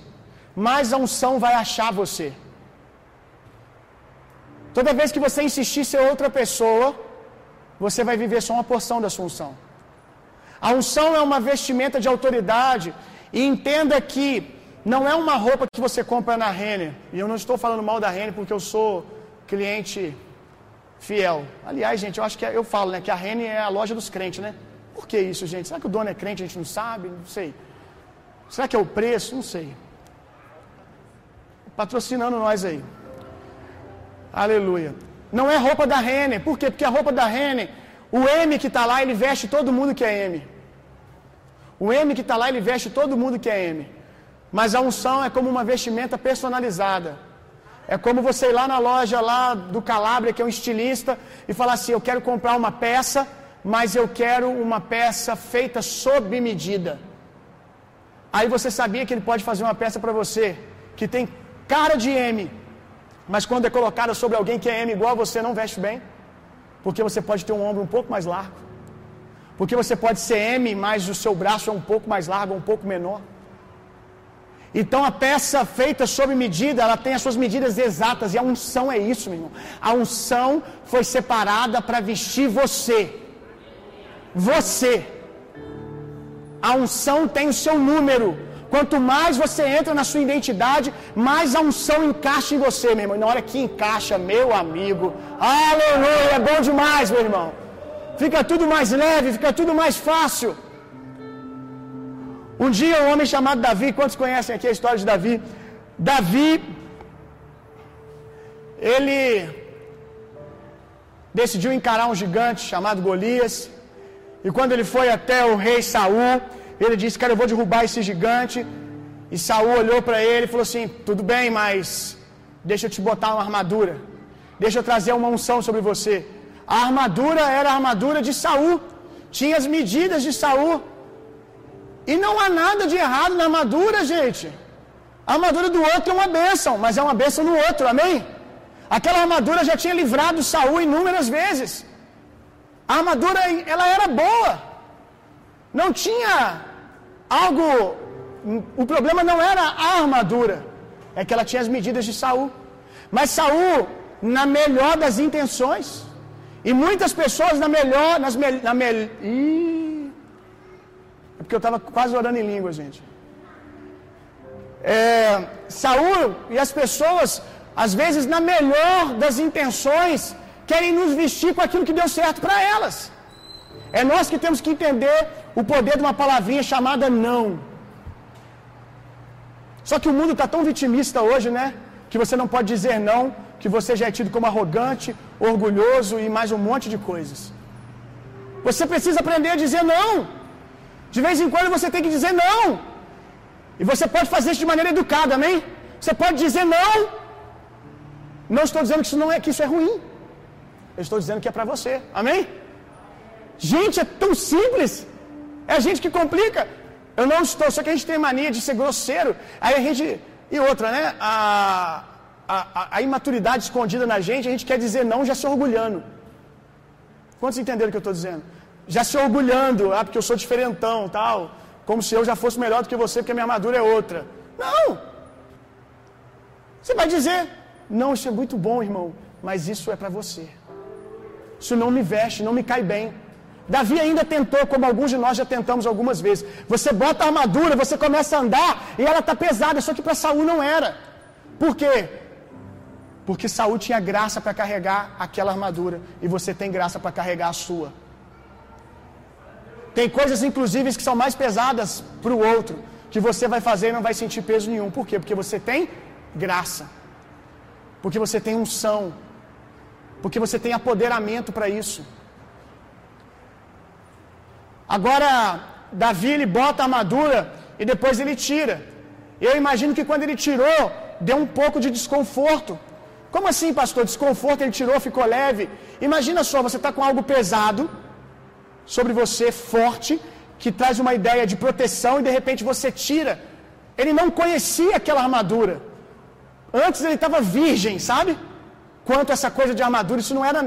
mais a unção vai achar você. Toda vez que você insistir ser outra pessoa, você vai viver só uma porção da sua unção. A unção é uma vestimenta de autoridade, e entenda que não é uma roupa que você compra na Renner. E eu não estou falando mal da Renner porque eu sou cliente fiel. Aliás, gente, eu acho que é, eu falo, né, que a Renner é a loja dos crentes, né? Por que isso, gente? Será que o dono é crente? A gente não sabe? Não sei. Será que é o preço? Não sei. Patrocinando nós aí. Aleluia. Não é roupa da Renner. Por quê? Porque a roupa da Renner, o M que está lá, ele veste todo mundo que é M. O M que está lá, ele veste todo mundo que é M. Mas a unção é como uma vestimenta personalizada. É como você ir lá na loja lá do Calabria, que é um estilista, e falar assim: Eu quero comprar uma peça, mas eu quero uma peça feita sob medida. Aí você sabia que ele pode fazer uma peça para você que tem cara de M, mas quando é colocada sobre alguém que é M igual você, não veste bem, porque você pode ter um ombro um pouco mais largo, porque você pode ser M, mas o seu braço é um pouco mais largo, um pouco menor. Então a peça feita sob medida, ela tem as suas medidas exatas, e a unção é isso, meu irmão. A unção foi separada para vestir você. Você. A unção tem o seu número. Quanto mais você entra na sua identidade, mais a unção encaixa em você, meu irmão. E na hora que encaixa, meu amigo, aleluia, é bom demais, meu irmão. Fica tudo mais leve, fica tudo mais fácil. Um dia um homem chamado Davi, quantos conhecem aqui a história de Davi? Davi, ele decidiu encarar um gigante chamado Golias. E quando ele foi até o rei Saul, ele disse: Cara, eu vou derrubar esse gigante. E Saul olhou para ele e falou assim: Tudo bem, mas deixa eu te botar uma armadura. Deixa eu trazer uma unção sobre você. A armadura era a armadura de Saul. Tinha as medidas de Saul. E não há nada de errado na armadura, gente. A armadura do outro é uma bênção, mas é uma bênção no outro, amém? Aquela armadura já tinha livrado Saul inúmeras vezes. A armadura ela era boa. Não tinha algo. O problema não era a armadura, é que ela tinha as medidas de Saul. Mas Saul, na melhor das intenções, e muitas pessoas na melhor, nas me, na me, porque eu estava quase orando em língua, gente. É, e as pessoas, às vezes, na melhor das intenções, querem nos vestir com aquilo que deu certo para elas. É nós que temos que entender o poder de uma palavrinha chamada não. Só que o mundo está tão vitimista hoje, né? Que você não pode dizer não, que você já é tido como arrogante, orgulhoso e mais um monte de coisas. Você precisa aprender a dizer não. De vez em quando você tem que dizer não. E você pode fazer isso de maneira educada, amém? Você pode dizer não. Não estou dizendo que isso não é que isso é ruim. Eu estou dizendo que é para você. Amém? Gente, é tão simples. É a gente que complica. Eu não estou, só que a gente tem mania de ser grosseiro. Aí a gente. E outra, né? A, a, a imaturidade escondida na gente, a gente quer dizer não já se orgulhando. Quantos entenderam o que eu estou dizendo? Já se orgulhando, ah, porque eu sou diferentão, tal. Como se eu já fosse melhor do que você, porque a minha armadura é outra. Não! Você vai dizer, não, isso é muito bom, irmão, mas isso é para você. Isso não me veste, não me cai bem. Davi ainda tentou, como alguns de nós já tentamos algumas vezes. Você bota a armadura, você começa a andar e ela está pesada, só que para Saul não era. Por quê? Porque Saul tinha graça para carregar aquela armadura e você tem graça para carregar a sua. Tem coisas, inclusive, que são mais pesadas para o outro, que você vai fazer e não vai sentir peso nenhum. Por quê? Porque você tem graça. Porque você tem unção. Porque você tem apoderamento para isso. Agora, Davi ele bota a armadura e depois ele tira. Eu imagino que quando ele tirou, deu um pouco de desconforto. Como assim, pastor? Desconforto, ele tirou, ficou leve. Imagina só, você está com algo pesado sobre você, forte, que traz uma ideia de proteção e de repente você tira. Ele não conhecia aquela armadura. Antes ele estava virgem, sabe? Quanto a essa coisa de armadura, isso não era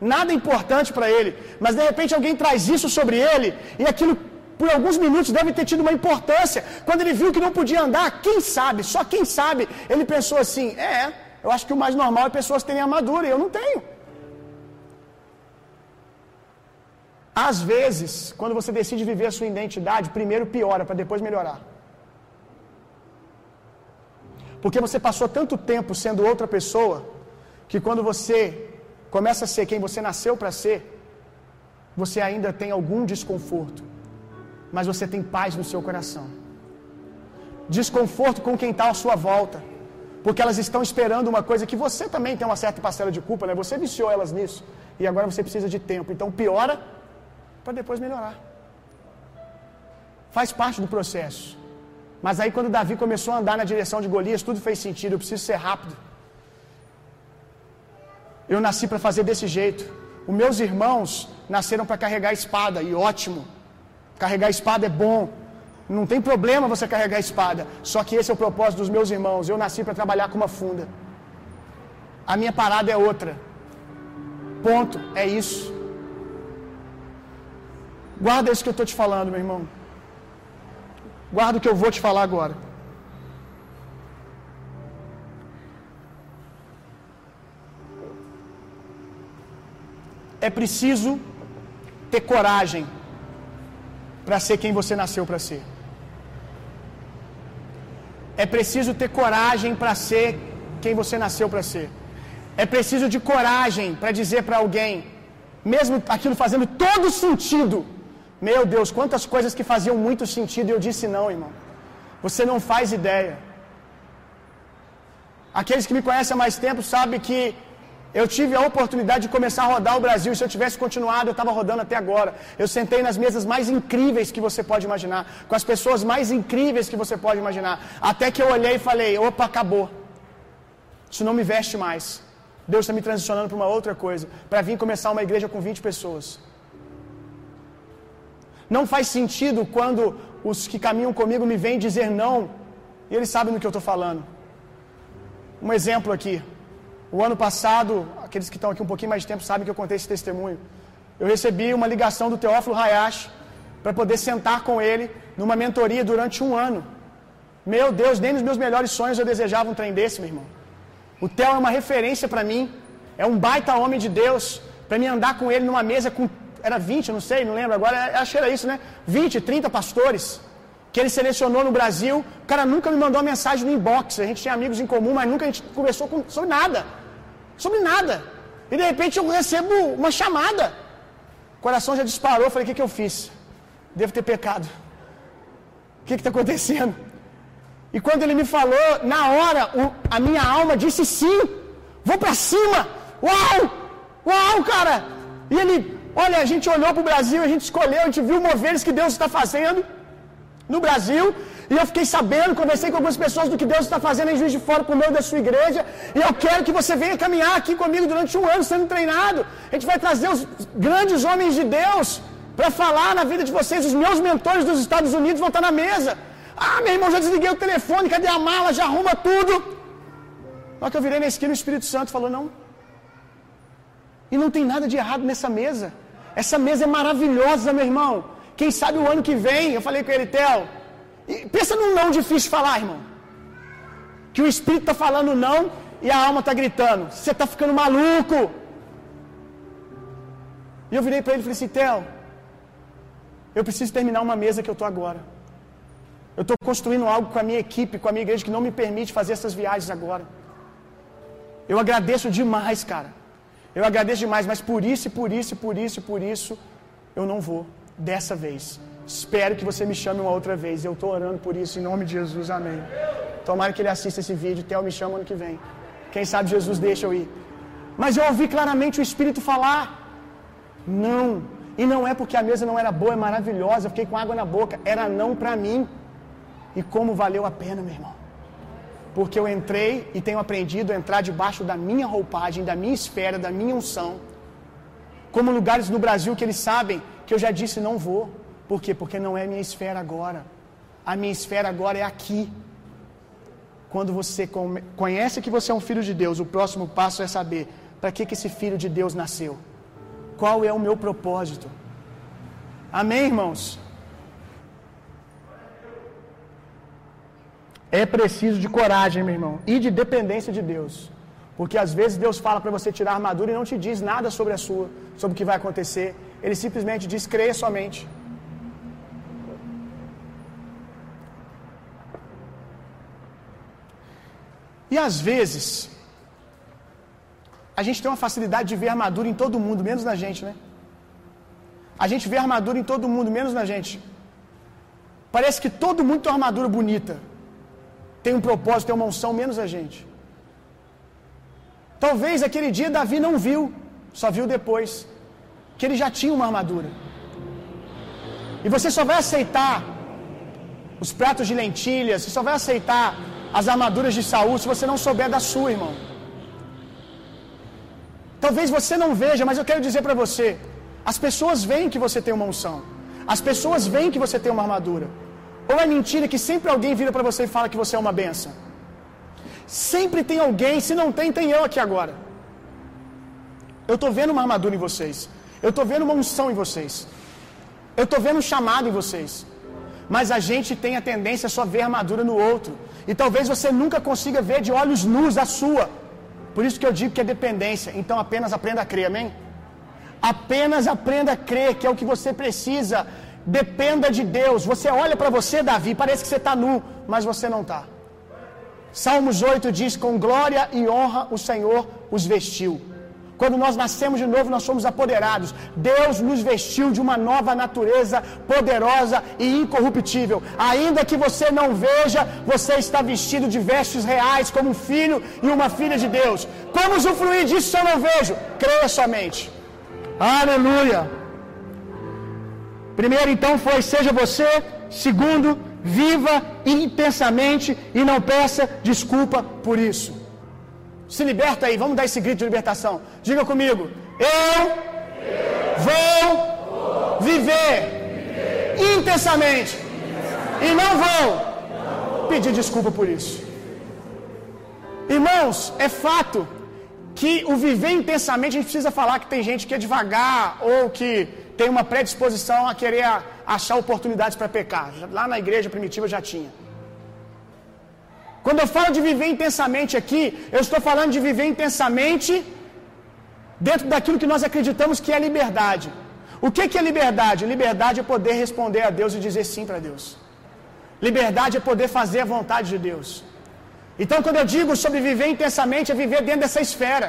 nada importante para ele. Mas de repente alguém traz isso sobre ele e aquilo por alguns minutos deve ter tido uma importância. Quando ele viu que não podia andar, quem sabe, só quem sabe, ele pensou assim: é, eu acho que o mais normal é pessoas terem armadura e eu não tenho. Às vezes, quando você decide viver a sua identidade, primeiro piora para depois melhorar. Porque você passou tanto tempo sendo outra pessoa, que quando você começa a ser quem você nasceu para ser, você ainda tem algum desconforto, mas você tem paz no seu coração. Desconforto com quem está à sua volta, porque elas estão esperando uma coisa que você também tem uma certa parcela de culpa, né? Você viciou elas nisso, e agora você precisa de tempo. Então piora para depois melhorar. Faz parte do processo. Mas aí quando Davi começou a andar na direção de Golias, tudo fez sentido. Eu preciso ser rápido. Eu nasci para fazer desse jeito. Os meus irmãos nasceram para carregar espada, e ótimo. Carregar espada é bom. Não tem problema você carregar espada. Só que esse é o propósito dos meus irmãos. Eu nasci para trabalhar com uma funda. A minha parada é outra. Ponto. É isso. Guarda isso que eu estou te falando, meu irmão. Guarda o que eu vou te falar agora. É preciso ter coragem para ser quem você nasceu para ser. É preciso ter coragem para ser quem você nasceu para ser. É preciso de coragem para dizer para alguém, mesmo aquilo fazendo todo sentido, meu Deus, quantas coisas que faziam muito sentido e eu disse não, irmão. Você não faz ideia. Aqueles que me conhecem há mais tempo sabem que eu tive a oportunidade de começar a rodar o Brasil. Se eu tivesse continuado, eu estava rodando até agora. Eu sentei nas mesas mais incríveis que você pode imaginar, com as pessoas mais incríveis que você pode imaginar. Até que eu olhei e falei: opa, acabou. Isso não me veste mais. Deus está me transicionando para uma outra coisa, para vir começar uma igreja com 20 pessoas. Não faz sentido quando os que caminham comigo me vêm dizer não, e eles sabem do que eu estou falando. Um exemplo aqui. O ano passado, aqueles que estão aqui um pouquinho mais de tempo sabem que eu contei esse testemunho. Eu recebi uma ligação do Teófilo Hayashi para poder sentar com ele numa mentoria durante um ano. Meu Deus, nem nos meus melhores sonhos eu desejava um trem desse, meu irmão. O Theo é uma referência para mim, é um baita homem de Deus, para me andar com ele numa mesa com era 20, não sei, não lembro agora, acho que era isso, né? 20, 30 pastores que ele selecionou no Brasil. O cara nunca me mandou uma mensagem no inbox. A gente tinha amigos em comum, mas nunca a gente conversou com, sobre nada. Sobre nada. E de repente eu recebo uma chamada. O coração já disparou. Eu falei: o que, que eu fiz? Devo ter pecado. O que está acontecendo? E quando ele me falou, na hora, a minha alma disse sim. Vou para cima. Uau! Uau, cara! E ele, olha, a gente olhou para o Brasil, a gente escolheu, a gente viu moveres que Deus está fazendo no Brasil, e eu fiquei sabendo, conversei com algumas pessoas do que Deus está fazendo em Juiz de Fora por meio da sua igreja, e eu quero que você venha caminhar aqui comigo durante um ano sendo treinado. A gente vai trazer os grandes homens de Deus para falar na vida de vocês. Os meus mentores dos Estados Unidos vão estar na mesa. Ah, meu irmão, já desliguei o telefone, cadê a mala? Já arruma tudo. Só que eu virei na esquina o Espírito Santo falou: não. E não tem nada de errado nessa mesa. Essa mesa é maravilhosa, meu irmão. Quem sabe o ano que vem, eu falei com ele, Theo, pensa num não difícil de falar, irmão. Que o Espírito está falando não e a alma está gritando. Você está ficando maluco. E eu virei para ele e falei assim, Theo, eu preciso terminar uma mesa que eu estou agora. Eu estou construindo algo com a minha equipe, com a minha igreja, que não me permite fazer essas viagens agora. Eu agradeço demais, cara. Eu agradeço demais, mas por isso, por isso, por isso, por isso, eu não vou dessa vez. Espero que você me chame uma outra vez. Eu estou orando por isso em nome de Jesus. Amém. Tomara que ele assista esse vídeo. Theo me chama ano que vem. Quem sabe Jesus deixa eu ir. Mas eu ouvi claramente o Espírito falar: Não. E não é porque a mesa não era boa, é maravilhosa. Eu fiquei com água na boca. Era não para mim. E como valeu a pena, meu irmão. Porque eu entrei e tenho aprendido a entrar debaixo da minha roupagem, da minha esfera, da minha unção. Como lugares no Brasil que eles sabem que eu já disse não vou. Por quê? Porque não é minha esfera agora. A minha esfera agora é aqui. Quando você conhece que você é um filho de Deus, o próximo passo é saber para que, que esse filho de Deus nasceu. Qual é o meu propósito? Amém, irmãos? É preciso de coragem, meu irmão, e de dependência de Deus. Porque às vezes Deus fala para você tirar a armadura e não te diz nada sobre a sua, sobre o que vai acontecer. Ele simplesmente diz: creia somente. E às vezes, a gente tem uma facilidade de ver armadura em todo mundo, menos na gente, né? a gente vê armadura em todo mundo, menos na gente. Parece que todo mundo tem uma armadura bonita, tem um propósito, tem uma unção, menos a gente. Talvez aquele dia Davi não viu, só viu depois, que ele já tinha uma armadura. E você só vai aceitar os pratos de lentilhas, você só vai aceitar as armaduras de Saul se você não souber da sua, irmão. Talvez você não veja, mas eu quero dizer para você: as pessoas veem que você tem uma unção, as pessoas veem que você tem uma armadura. Ou é mentira que sempre alguém vira para você e fala que você é uma benção? Sempre tem alguém, se não tem, tem eu aqui agora. Eu estou vendo uma armadura em vocês, eu estou vendo uma unção em vocês, eu estou vendo um chamado em vocês. Mas a gente tem a tendência só ver armadura no outro. E talvez você nunca consiga ver de olhos nus a sua. Por isso que eu digo que é dependência. Então apenas aprenda a crer, amém? Apenas aprenda a crer que é o que você precisa. Dependa de Deus. Você olha para você, Davi, parece que você está nu, mas você não está. Salmos 8 diz: Com glória e honra o Senhor os vestiu. Quando nós nascemos de novo, nós somos apoderados. Deus nos vestiu de uma nova natureza poderosa e incorruptível. Ainda que você não veja, você está vestido de vestes reais, como um filho e uma filha de Deus. Como usufruir disso se eu não vejo? Creia somente. Aleluia. Primeiro, então, foi: seja você. Segundo, viva intensamente e não peça desculpa por isso. Se liberta aí, vamos dar esse grito de libertação. Diga comigo: Eu vou viver intensamente e não vou pedir desculpa por isso. Irmãos, é fato que o viver intensamente a gente precisa falar que tem gente que é devagar ou que tem uma predisposição a querer achar oportunidades para pecar. Lá na igreja primitiva já tinha. Quando eu falo de viver intensamente aqui, eu estou falando de viver intensamente dentro daquilo que nós acreditamos que é liberdade. O que é liberdade? Liberdade é poder responder a Deus e dizer sim para Deus. Liberdade é poder fazer a vontade de Deus. Então, quando eu digo sobre viver intensamente, é viver dentro dessa esfera.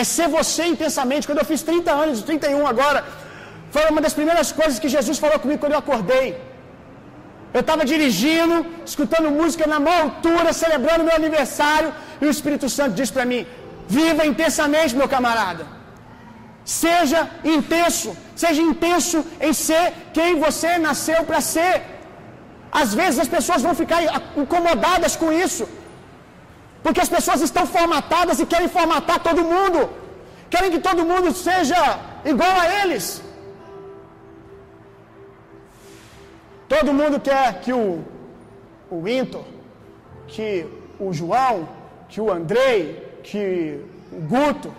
É ser você intensamente. Quando eu fiz 30 anos, 31 agora, foi uma das primeiras coisas que Jesus falou comigo quando eu acordei. Eu estava dirigindo, escutando música na maior altura, celebrando meu aniversário, e o Espírito Santo disse para mim: Viva intensamente, meu camarada. Seja intenso, seja intenso em ser quem você nasceu para ser. Às vezes as pessoas vão ficar incomodadas com isso, porque as pessoas estão formatadas e querem formatar todo mundo, querem que todo mundo seja igual a eles. Todo mundo quer que o, o Winton, que o João, que o Andrei, que o Guto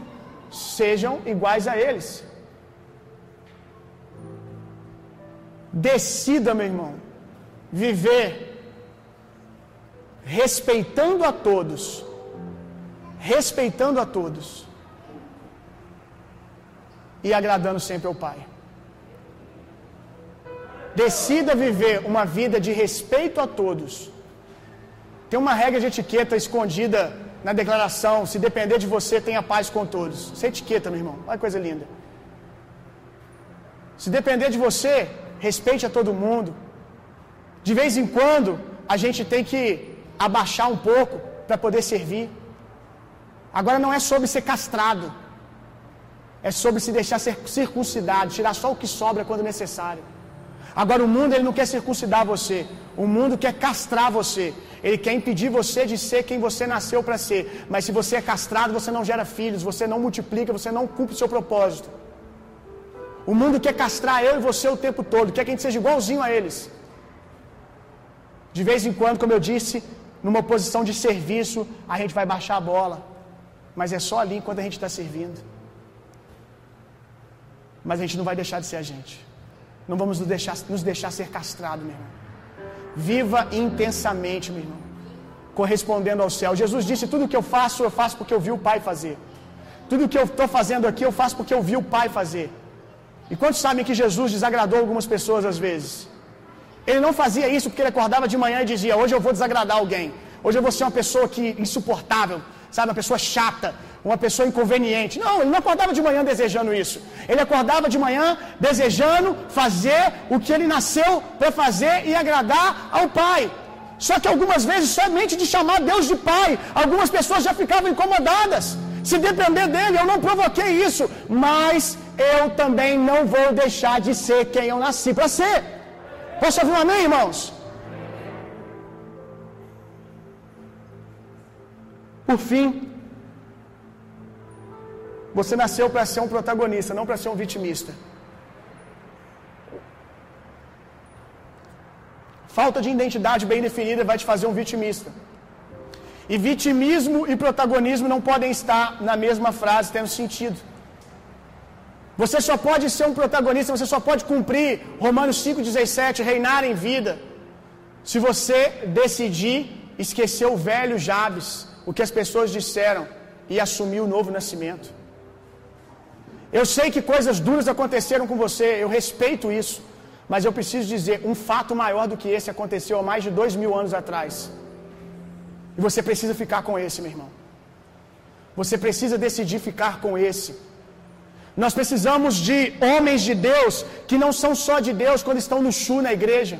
sejam iguais a eles. Decida, meu irmão, viver respeitando a todos, respeitando a todos e agradando sempre ao Pai. Decida viver uma vida de respeito a todos. Tem uma regra de etiqueta escondida na declaração: se depender de você, tenha paz com todos. Isso é etiqueta, meu irmão. Olha que coisa linda. Se depender de você, respeite a todo mundo. De vez em quando, a gente tem que abaixar um pouco para poder servir. Agora não é sobre ser castrado, é sobre se deixar ser circuncidado, tirar só o que sobra quando necessário. Agora o mundo ele não quer circuncidar você. O mundo quer castrar você. Ele quer impedir você de ser quem você nasceu para ser. Mas se você é castrado, você não gera filhos, você não multiplica, você não cumpre o seu propósito. O mundo quer castrar eu e você o tempo todo, quer que a gente seja igualzinho a eles. De vez em quando, como eu disse, numa posição de serviço, a gente vai baixar a bola. Mas é só ali enquanto a gente está servindo. Mas a gente não vai deixar de ser a gente. Não vamos nos deixar, nos deixar ser castrado, meu irmão. Viva intensamente, meu irmão. Correspondendo ao céu. Jesus disse: Tudo que eu faço, eu faço porque eu vi o Pai fazer. Tudo que eu estou fazendo aqui, eu faço porque eu vi o Pai fazer. E quantos sabem que Jesus desagradou algumas pessoas às vezes? Ele não fazia isso porque ele acordava de manhã e dizia: Hoje eu vou desagradar alguém. Hoje eu vou ser uma pessoa que insuportável, sabe? Uma pessoa chata. uma pessoa inconveniente. Não, ele não acordava de manhã desejando isso. Ele acordava de manhã desejando fazer o que ele nasceu para fazer e agradar ao Pai. Só que algumas vezes, somente de chamar Deus de Pai, algumas pessoas já ficavam incomodadas. Se depender dele, eu não provoquei isso, mas eu também não vou deixar de ser quem eu nasci para ser. Posso ouvir um amém, irmãos? Por fim, você nasceu para ser um protagonista, não para ser um vitimista. Falta de identidade bem definida vai te fazer um vitimista. E vitimismo e protagonismo não podem estar na mesma frase, tendo sentido. Você só pode ser um protagonista, você só pode cumprir Romanos 5,17, reinar em vida, se você decidir esquecer o velho Jabes, o que as pessoas disseram, e assumir o novo nascimento. Eu sei que coisas duras aconteceram com você, eu respeito isso, mas eu preciso dizer: um fato maior do que esse aconteceu há mais de dois mil anos atrás. E você precisa ficar com esse, meu irmão. Você precisa decidir ficar com esse. Nós precisamos de homens de Deus que não são só de Deus quando estão no chu na igreja,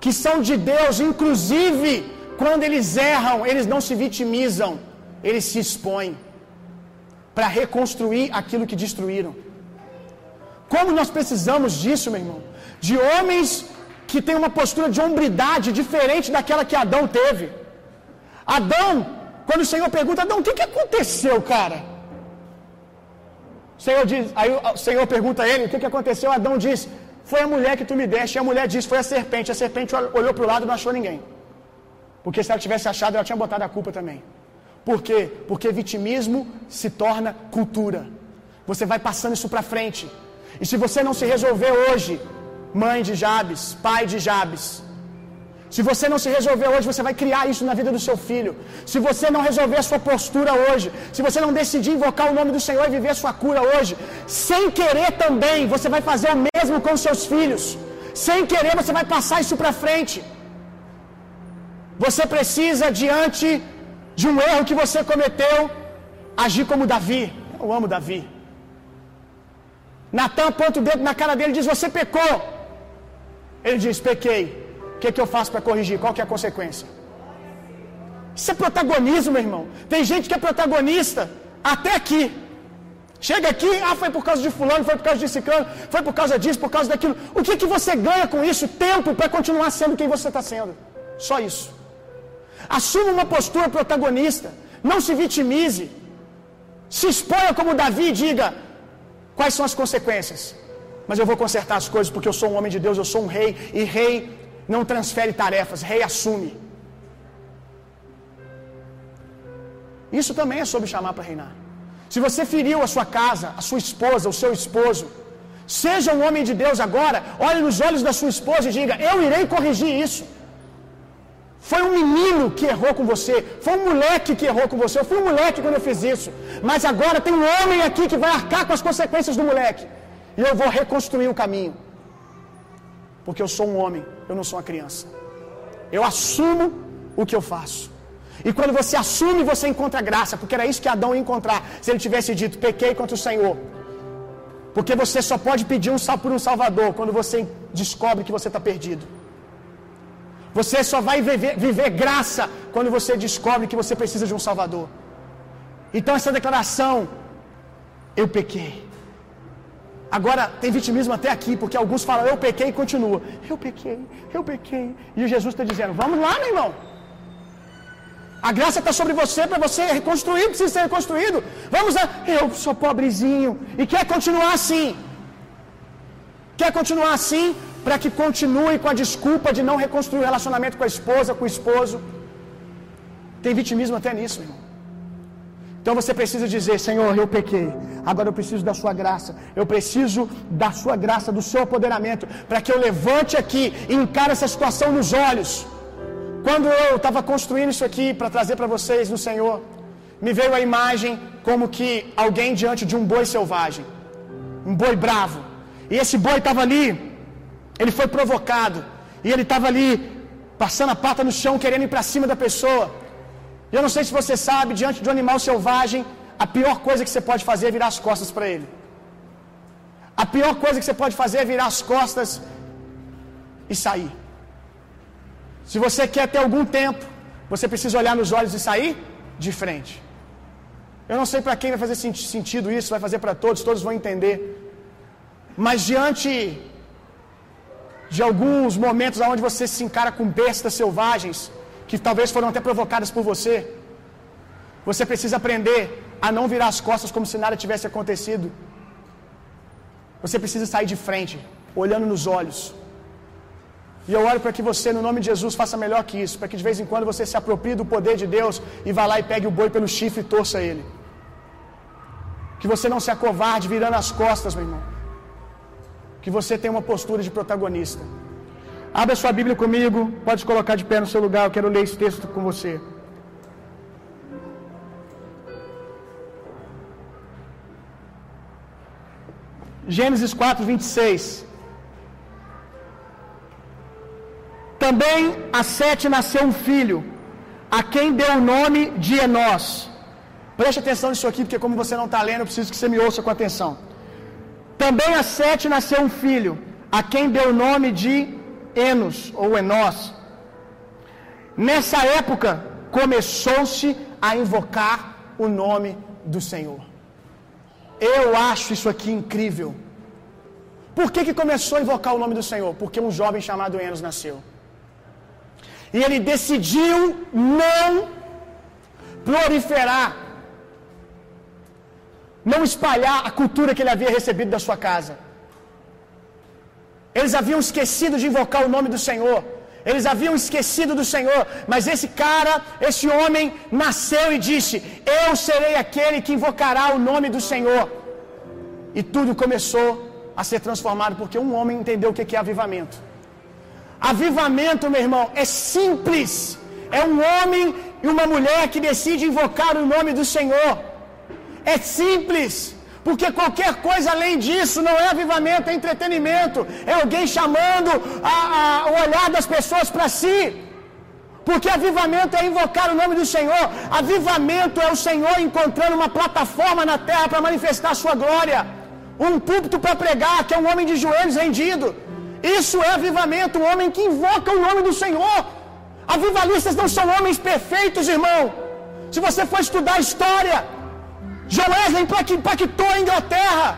que são de Deus, inclusive quando eles erram, eles não se vitimizam, eles se expõem para reconstruir aquilo que destruíram. Como nós precisamos disso, meu irmão? De homens que têm uma postura de hombridade diferente daquela que Adão teve. Adão, quando o Senhor pergunta, Adão, o que, que aconteceu, cara? O Senhor diz, aí o Senhor pergunta a ele, o que, que aconteceu? Adão diz, foi a mulher que tu me deste. E a mulher diz, foi a serpente. A serpente olhou para o lado e não achou ninguém. Porque se ela tivesse achado, ela tinha botado a culpa também. Por quê? Porque vitimismo se torna cultura. Você vai passando isso para frente. E se você não se resolver hoje, mãe de Jabes, pai de Jabes, se você não se resolver hoje, você vai criar isso na vida do seu filho. Se você não resolver a sua postura hoje, se você não decidir invocar o nome do Senhor e viver a sua cura hoje, sem querer também, você vai fazer o mesmo com seus filhos. Sem querer, você vai passar isso para frente. Você precisa, diante de um erro que você cometeu, agir como Davi. Eu amo Davi. Natan aponta o dedo na cara dele e diz: Você pecou. Ele diz: Pequei. O que, é que eu faço para corrigir? Qual que é a consequência? Isso é protagonismo, meu irmão. Tem gente que é protagonista até aqui. Chega aqui, ah, foi por causa de fulano, foi por causa de ciclano, foi por causa disso, por causa daquilo. O que, que você ganha com isso? Tempo para continuar sendo quem você está sendo. Só isso. Assuma uma postura protagonista. Não se vitimize. Se exponha como Davi e diga: quais são as consequências? Mas eu vou consertar as coisas porque eu sou um homem de Deus, eu sou um rei. E rei não transfere tarefas, rei assume. Isso também é sobre chamar para reinar. Se você feriu a sua casa, a sua esposa, o seu esposo, seja um homem de Deus agora, olhe nos olhos da sua esposa e diga: Eu irei corrigir isso. Foi um menino que errou com você. Foi um moleque que errou com você. Eu fui um moleque quando eu fiz isso. Mas agora tem um homem aqui que vai arcar com as consequências do moleque. E eu vou reconstruir o caminho. Porque eu sou um homem, eu não sou uma criança. Eu assumo o que eu faço. E quando você assume, você encontra graça. Porque era isso que Adão ia encontrar. Se ele tivesse dito, pequei contra o Senhor. Porque você só pode pedir um por um Salvador quando você descobre que você está perdido. Você só vai viver, viver graça quando você descobre que você precisa de um Salvador. Então, essa declaração, eu pequei. Agora, tem vitimismo até aqui, porque alguns falam, eu pequei e continua. Eu pequei, eu pequei. E Jesus está dizendo, vamos lá, meu irmão. A graça está sobre você para você reconstruir, precisa ser reconstruído. Vamos lá, eu sou pobrezinho e quer continuar assim. Quer continuar assim? para que continue com a desculpa de não reconstruir o relacionamento com a esposa, com o esposo. Tem vitimismo até nisso, irmão. Então você precisa dizer: Senhor, eu pequei, agora eu preciso da Sua graça, eu preciso da Sua graça, do Seu apoderamento, para que eu levante aqui e encare essa situação nos olhos. Quando eu estava construindo isso aqui para trazer para vocês no Senhor, me veio a imagem como que alguém diante de um boi selvagem, um boi bravo, e esse boi estava ali ele foi provocado. E ele estava ali, passando a pata no chão, querendo ir para cima da pessoa. Eu não sei se você sabe, diante de um animal selvagem, a pior coisa que você pode fazer é virar as costas para ele. A pior coisa que você pode fazer é virar as costas e sair. Se você quer ter algum tempo, você precisa olhar nos olhos e sair de frente. Eu não sei para quem vai fazer sentido isso, vai fazer para todos, todos vão entender. Mas diante de alguns momentos onde você se encara com bestas selvagens, que talvez foram até provocadas por você, você precisa aprender a não virar as costas como se nada tivesse acontecido. Você precisa sair de frente, olhando nos olhos. E eu oro para que você, no nome de Jesus, faça melhor que isso, para que de vez em quando você se aproprie do poder de Deus e vá lá e pegue o boi pelo chifre e torça ele. Que você não se acovarde virando as costas, meu irmão. Que você tenha uma postura de protagonista. Abra sua Bíblia comigo, pode colocar de pé no seu lugar, eu quero ler esse texto com você. Gênesis 4, 26. Também a Sete nasceu um filho, a quem deu o nome de Enós. Preste atenção nisso aqui, porque como você não está lendo, eu preciso que você me ouça com atenção. Também a Sete nasceu um filho, a quem deu o nome de Enos, ou Enós. Nessa época, começou-se a invocar o nome do Senhor. Eu acho isso aqui incrível. Por que, que começou a invocar o nome do Senhor? Porque um jovem chamado Enos nasceu. E ele decidiu não proliferar, não espalhar a cultura que ele havia recebido da sua casa. Eles haviam esquecido de invocar o nome do Senhor. Eles haviam esquecido do Senhor, mas esse cara, esse homem, nasceu e disse: Eu serei aquele que invocará o nome do Senhor. E tudo começou a ser transformado, porque um homem entendeu o que é avivamento. Avivamento, meu irmão, é simples. É um homem e uma mulher que decide invocar o nome do Senhor. É simples. Porque qualquer coisa além disso não é avivamento, é entretenimento. É alguém chamando a, a, o olhar das pessoas para si. Porque avivamento é invocar o nome do Senhor. Avivamento é o Senhor encontrando uma plataforma na terra para manifestar a sua glória. Um púlpito para pregar, que é um homem de joelhos rendido. Isso é avivamento, um homem que invoca o nome do Senhor. Avivalistas não são homens perfeitos, irmão. Se você for estudar história, John Wesley impactou a Inglaterra.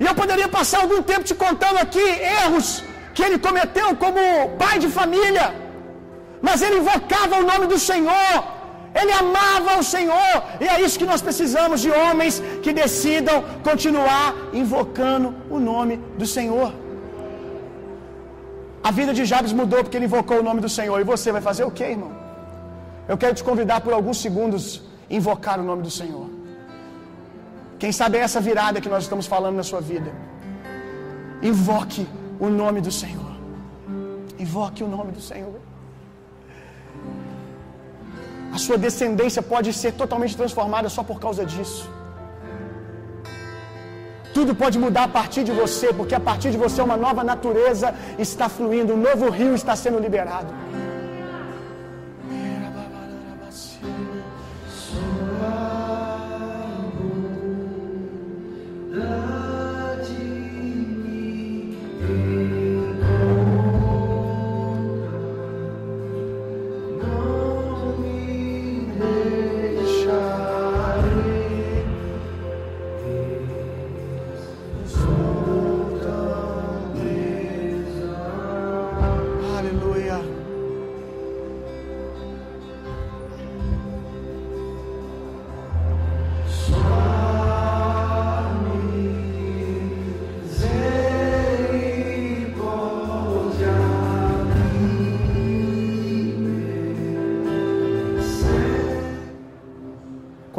E eu poderia passar algum tempo te contando aqui erros que ele cometeu como pai de família. Mas ele invocava o nome do Senhor. Ele amava o Senhor. E é isso que nós precisamos de homens que decidam continuar invocando o nome do Senhor. A vida de Jabes mudou porque ele invocou o nome do Senhor. E você vai fazer o que, irmão? Eu quero te convidar por alguns segundos a invocar o nome do Senhor. Quem sabe é essa virada que nós estamos falando na sua vida. Invoque o nome do Senhor. Invoque o nome do Senhor. A sua descendência pode ser totalmente transformada só por causa disso. Tudo pode mudar a partir de você, porque a partir de você uma nova natureza está fluindo, um novo rio está sendo liberado.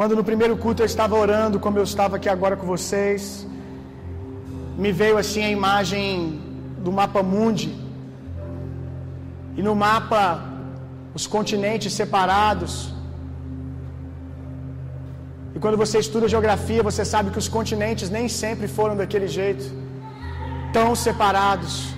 Quando no primeiro culto eu estava orando, como eu estava aqui agora com vocês, me veio assim a imagem do mapa mundi. E no mapa, os continentes separados. E quando você estuda geografia, você sabe que os continentes nem sempre foram daquele jeito tão separados.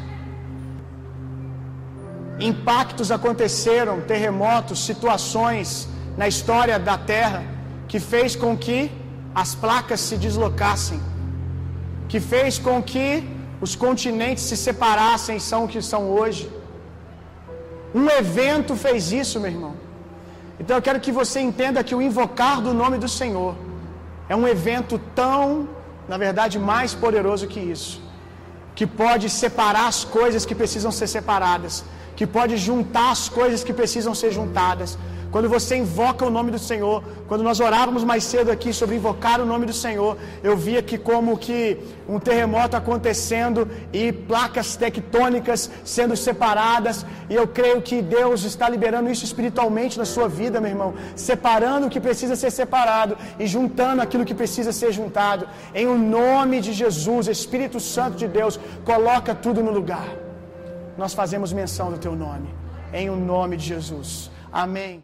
Impactos aconteceram, terremotos, situações na história da Terra que fez com que as placas se deslocassem, que fez com que os continentes se separassem são o que são hoje. Um evento fez isso, meu irmão. Então eu quero que você entenda que o invocar do nome do Senhor é um evento tão, na verdade, mais poderoso que isso, que pode separar as coisas que precisam ser separadas, que pode juntar as coisas que precisam ser juntadas, quando você invoca o nome do Senhor, quando nós orávamos mais cedo aqui sobre invocar o nome do Senhor, eu via que como que um terremoto acontecendo e placas tectônicas sendo separadas, e eu creio que Deus está liberando isso espiritualmente na sua vida, meu irmão, separando o que precisa ser separado e juntando aquilo que precisa ser juntado. Em o nome de Jesus, Espírito Santo de Deus, coloca tudo no lugar. Nós fazemos menção do teu nome, em o nome de Jesus. Amém.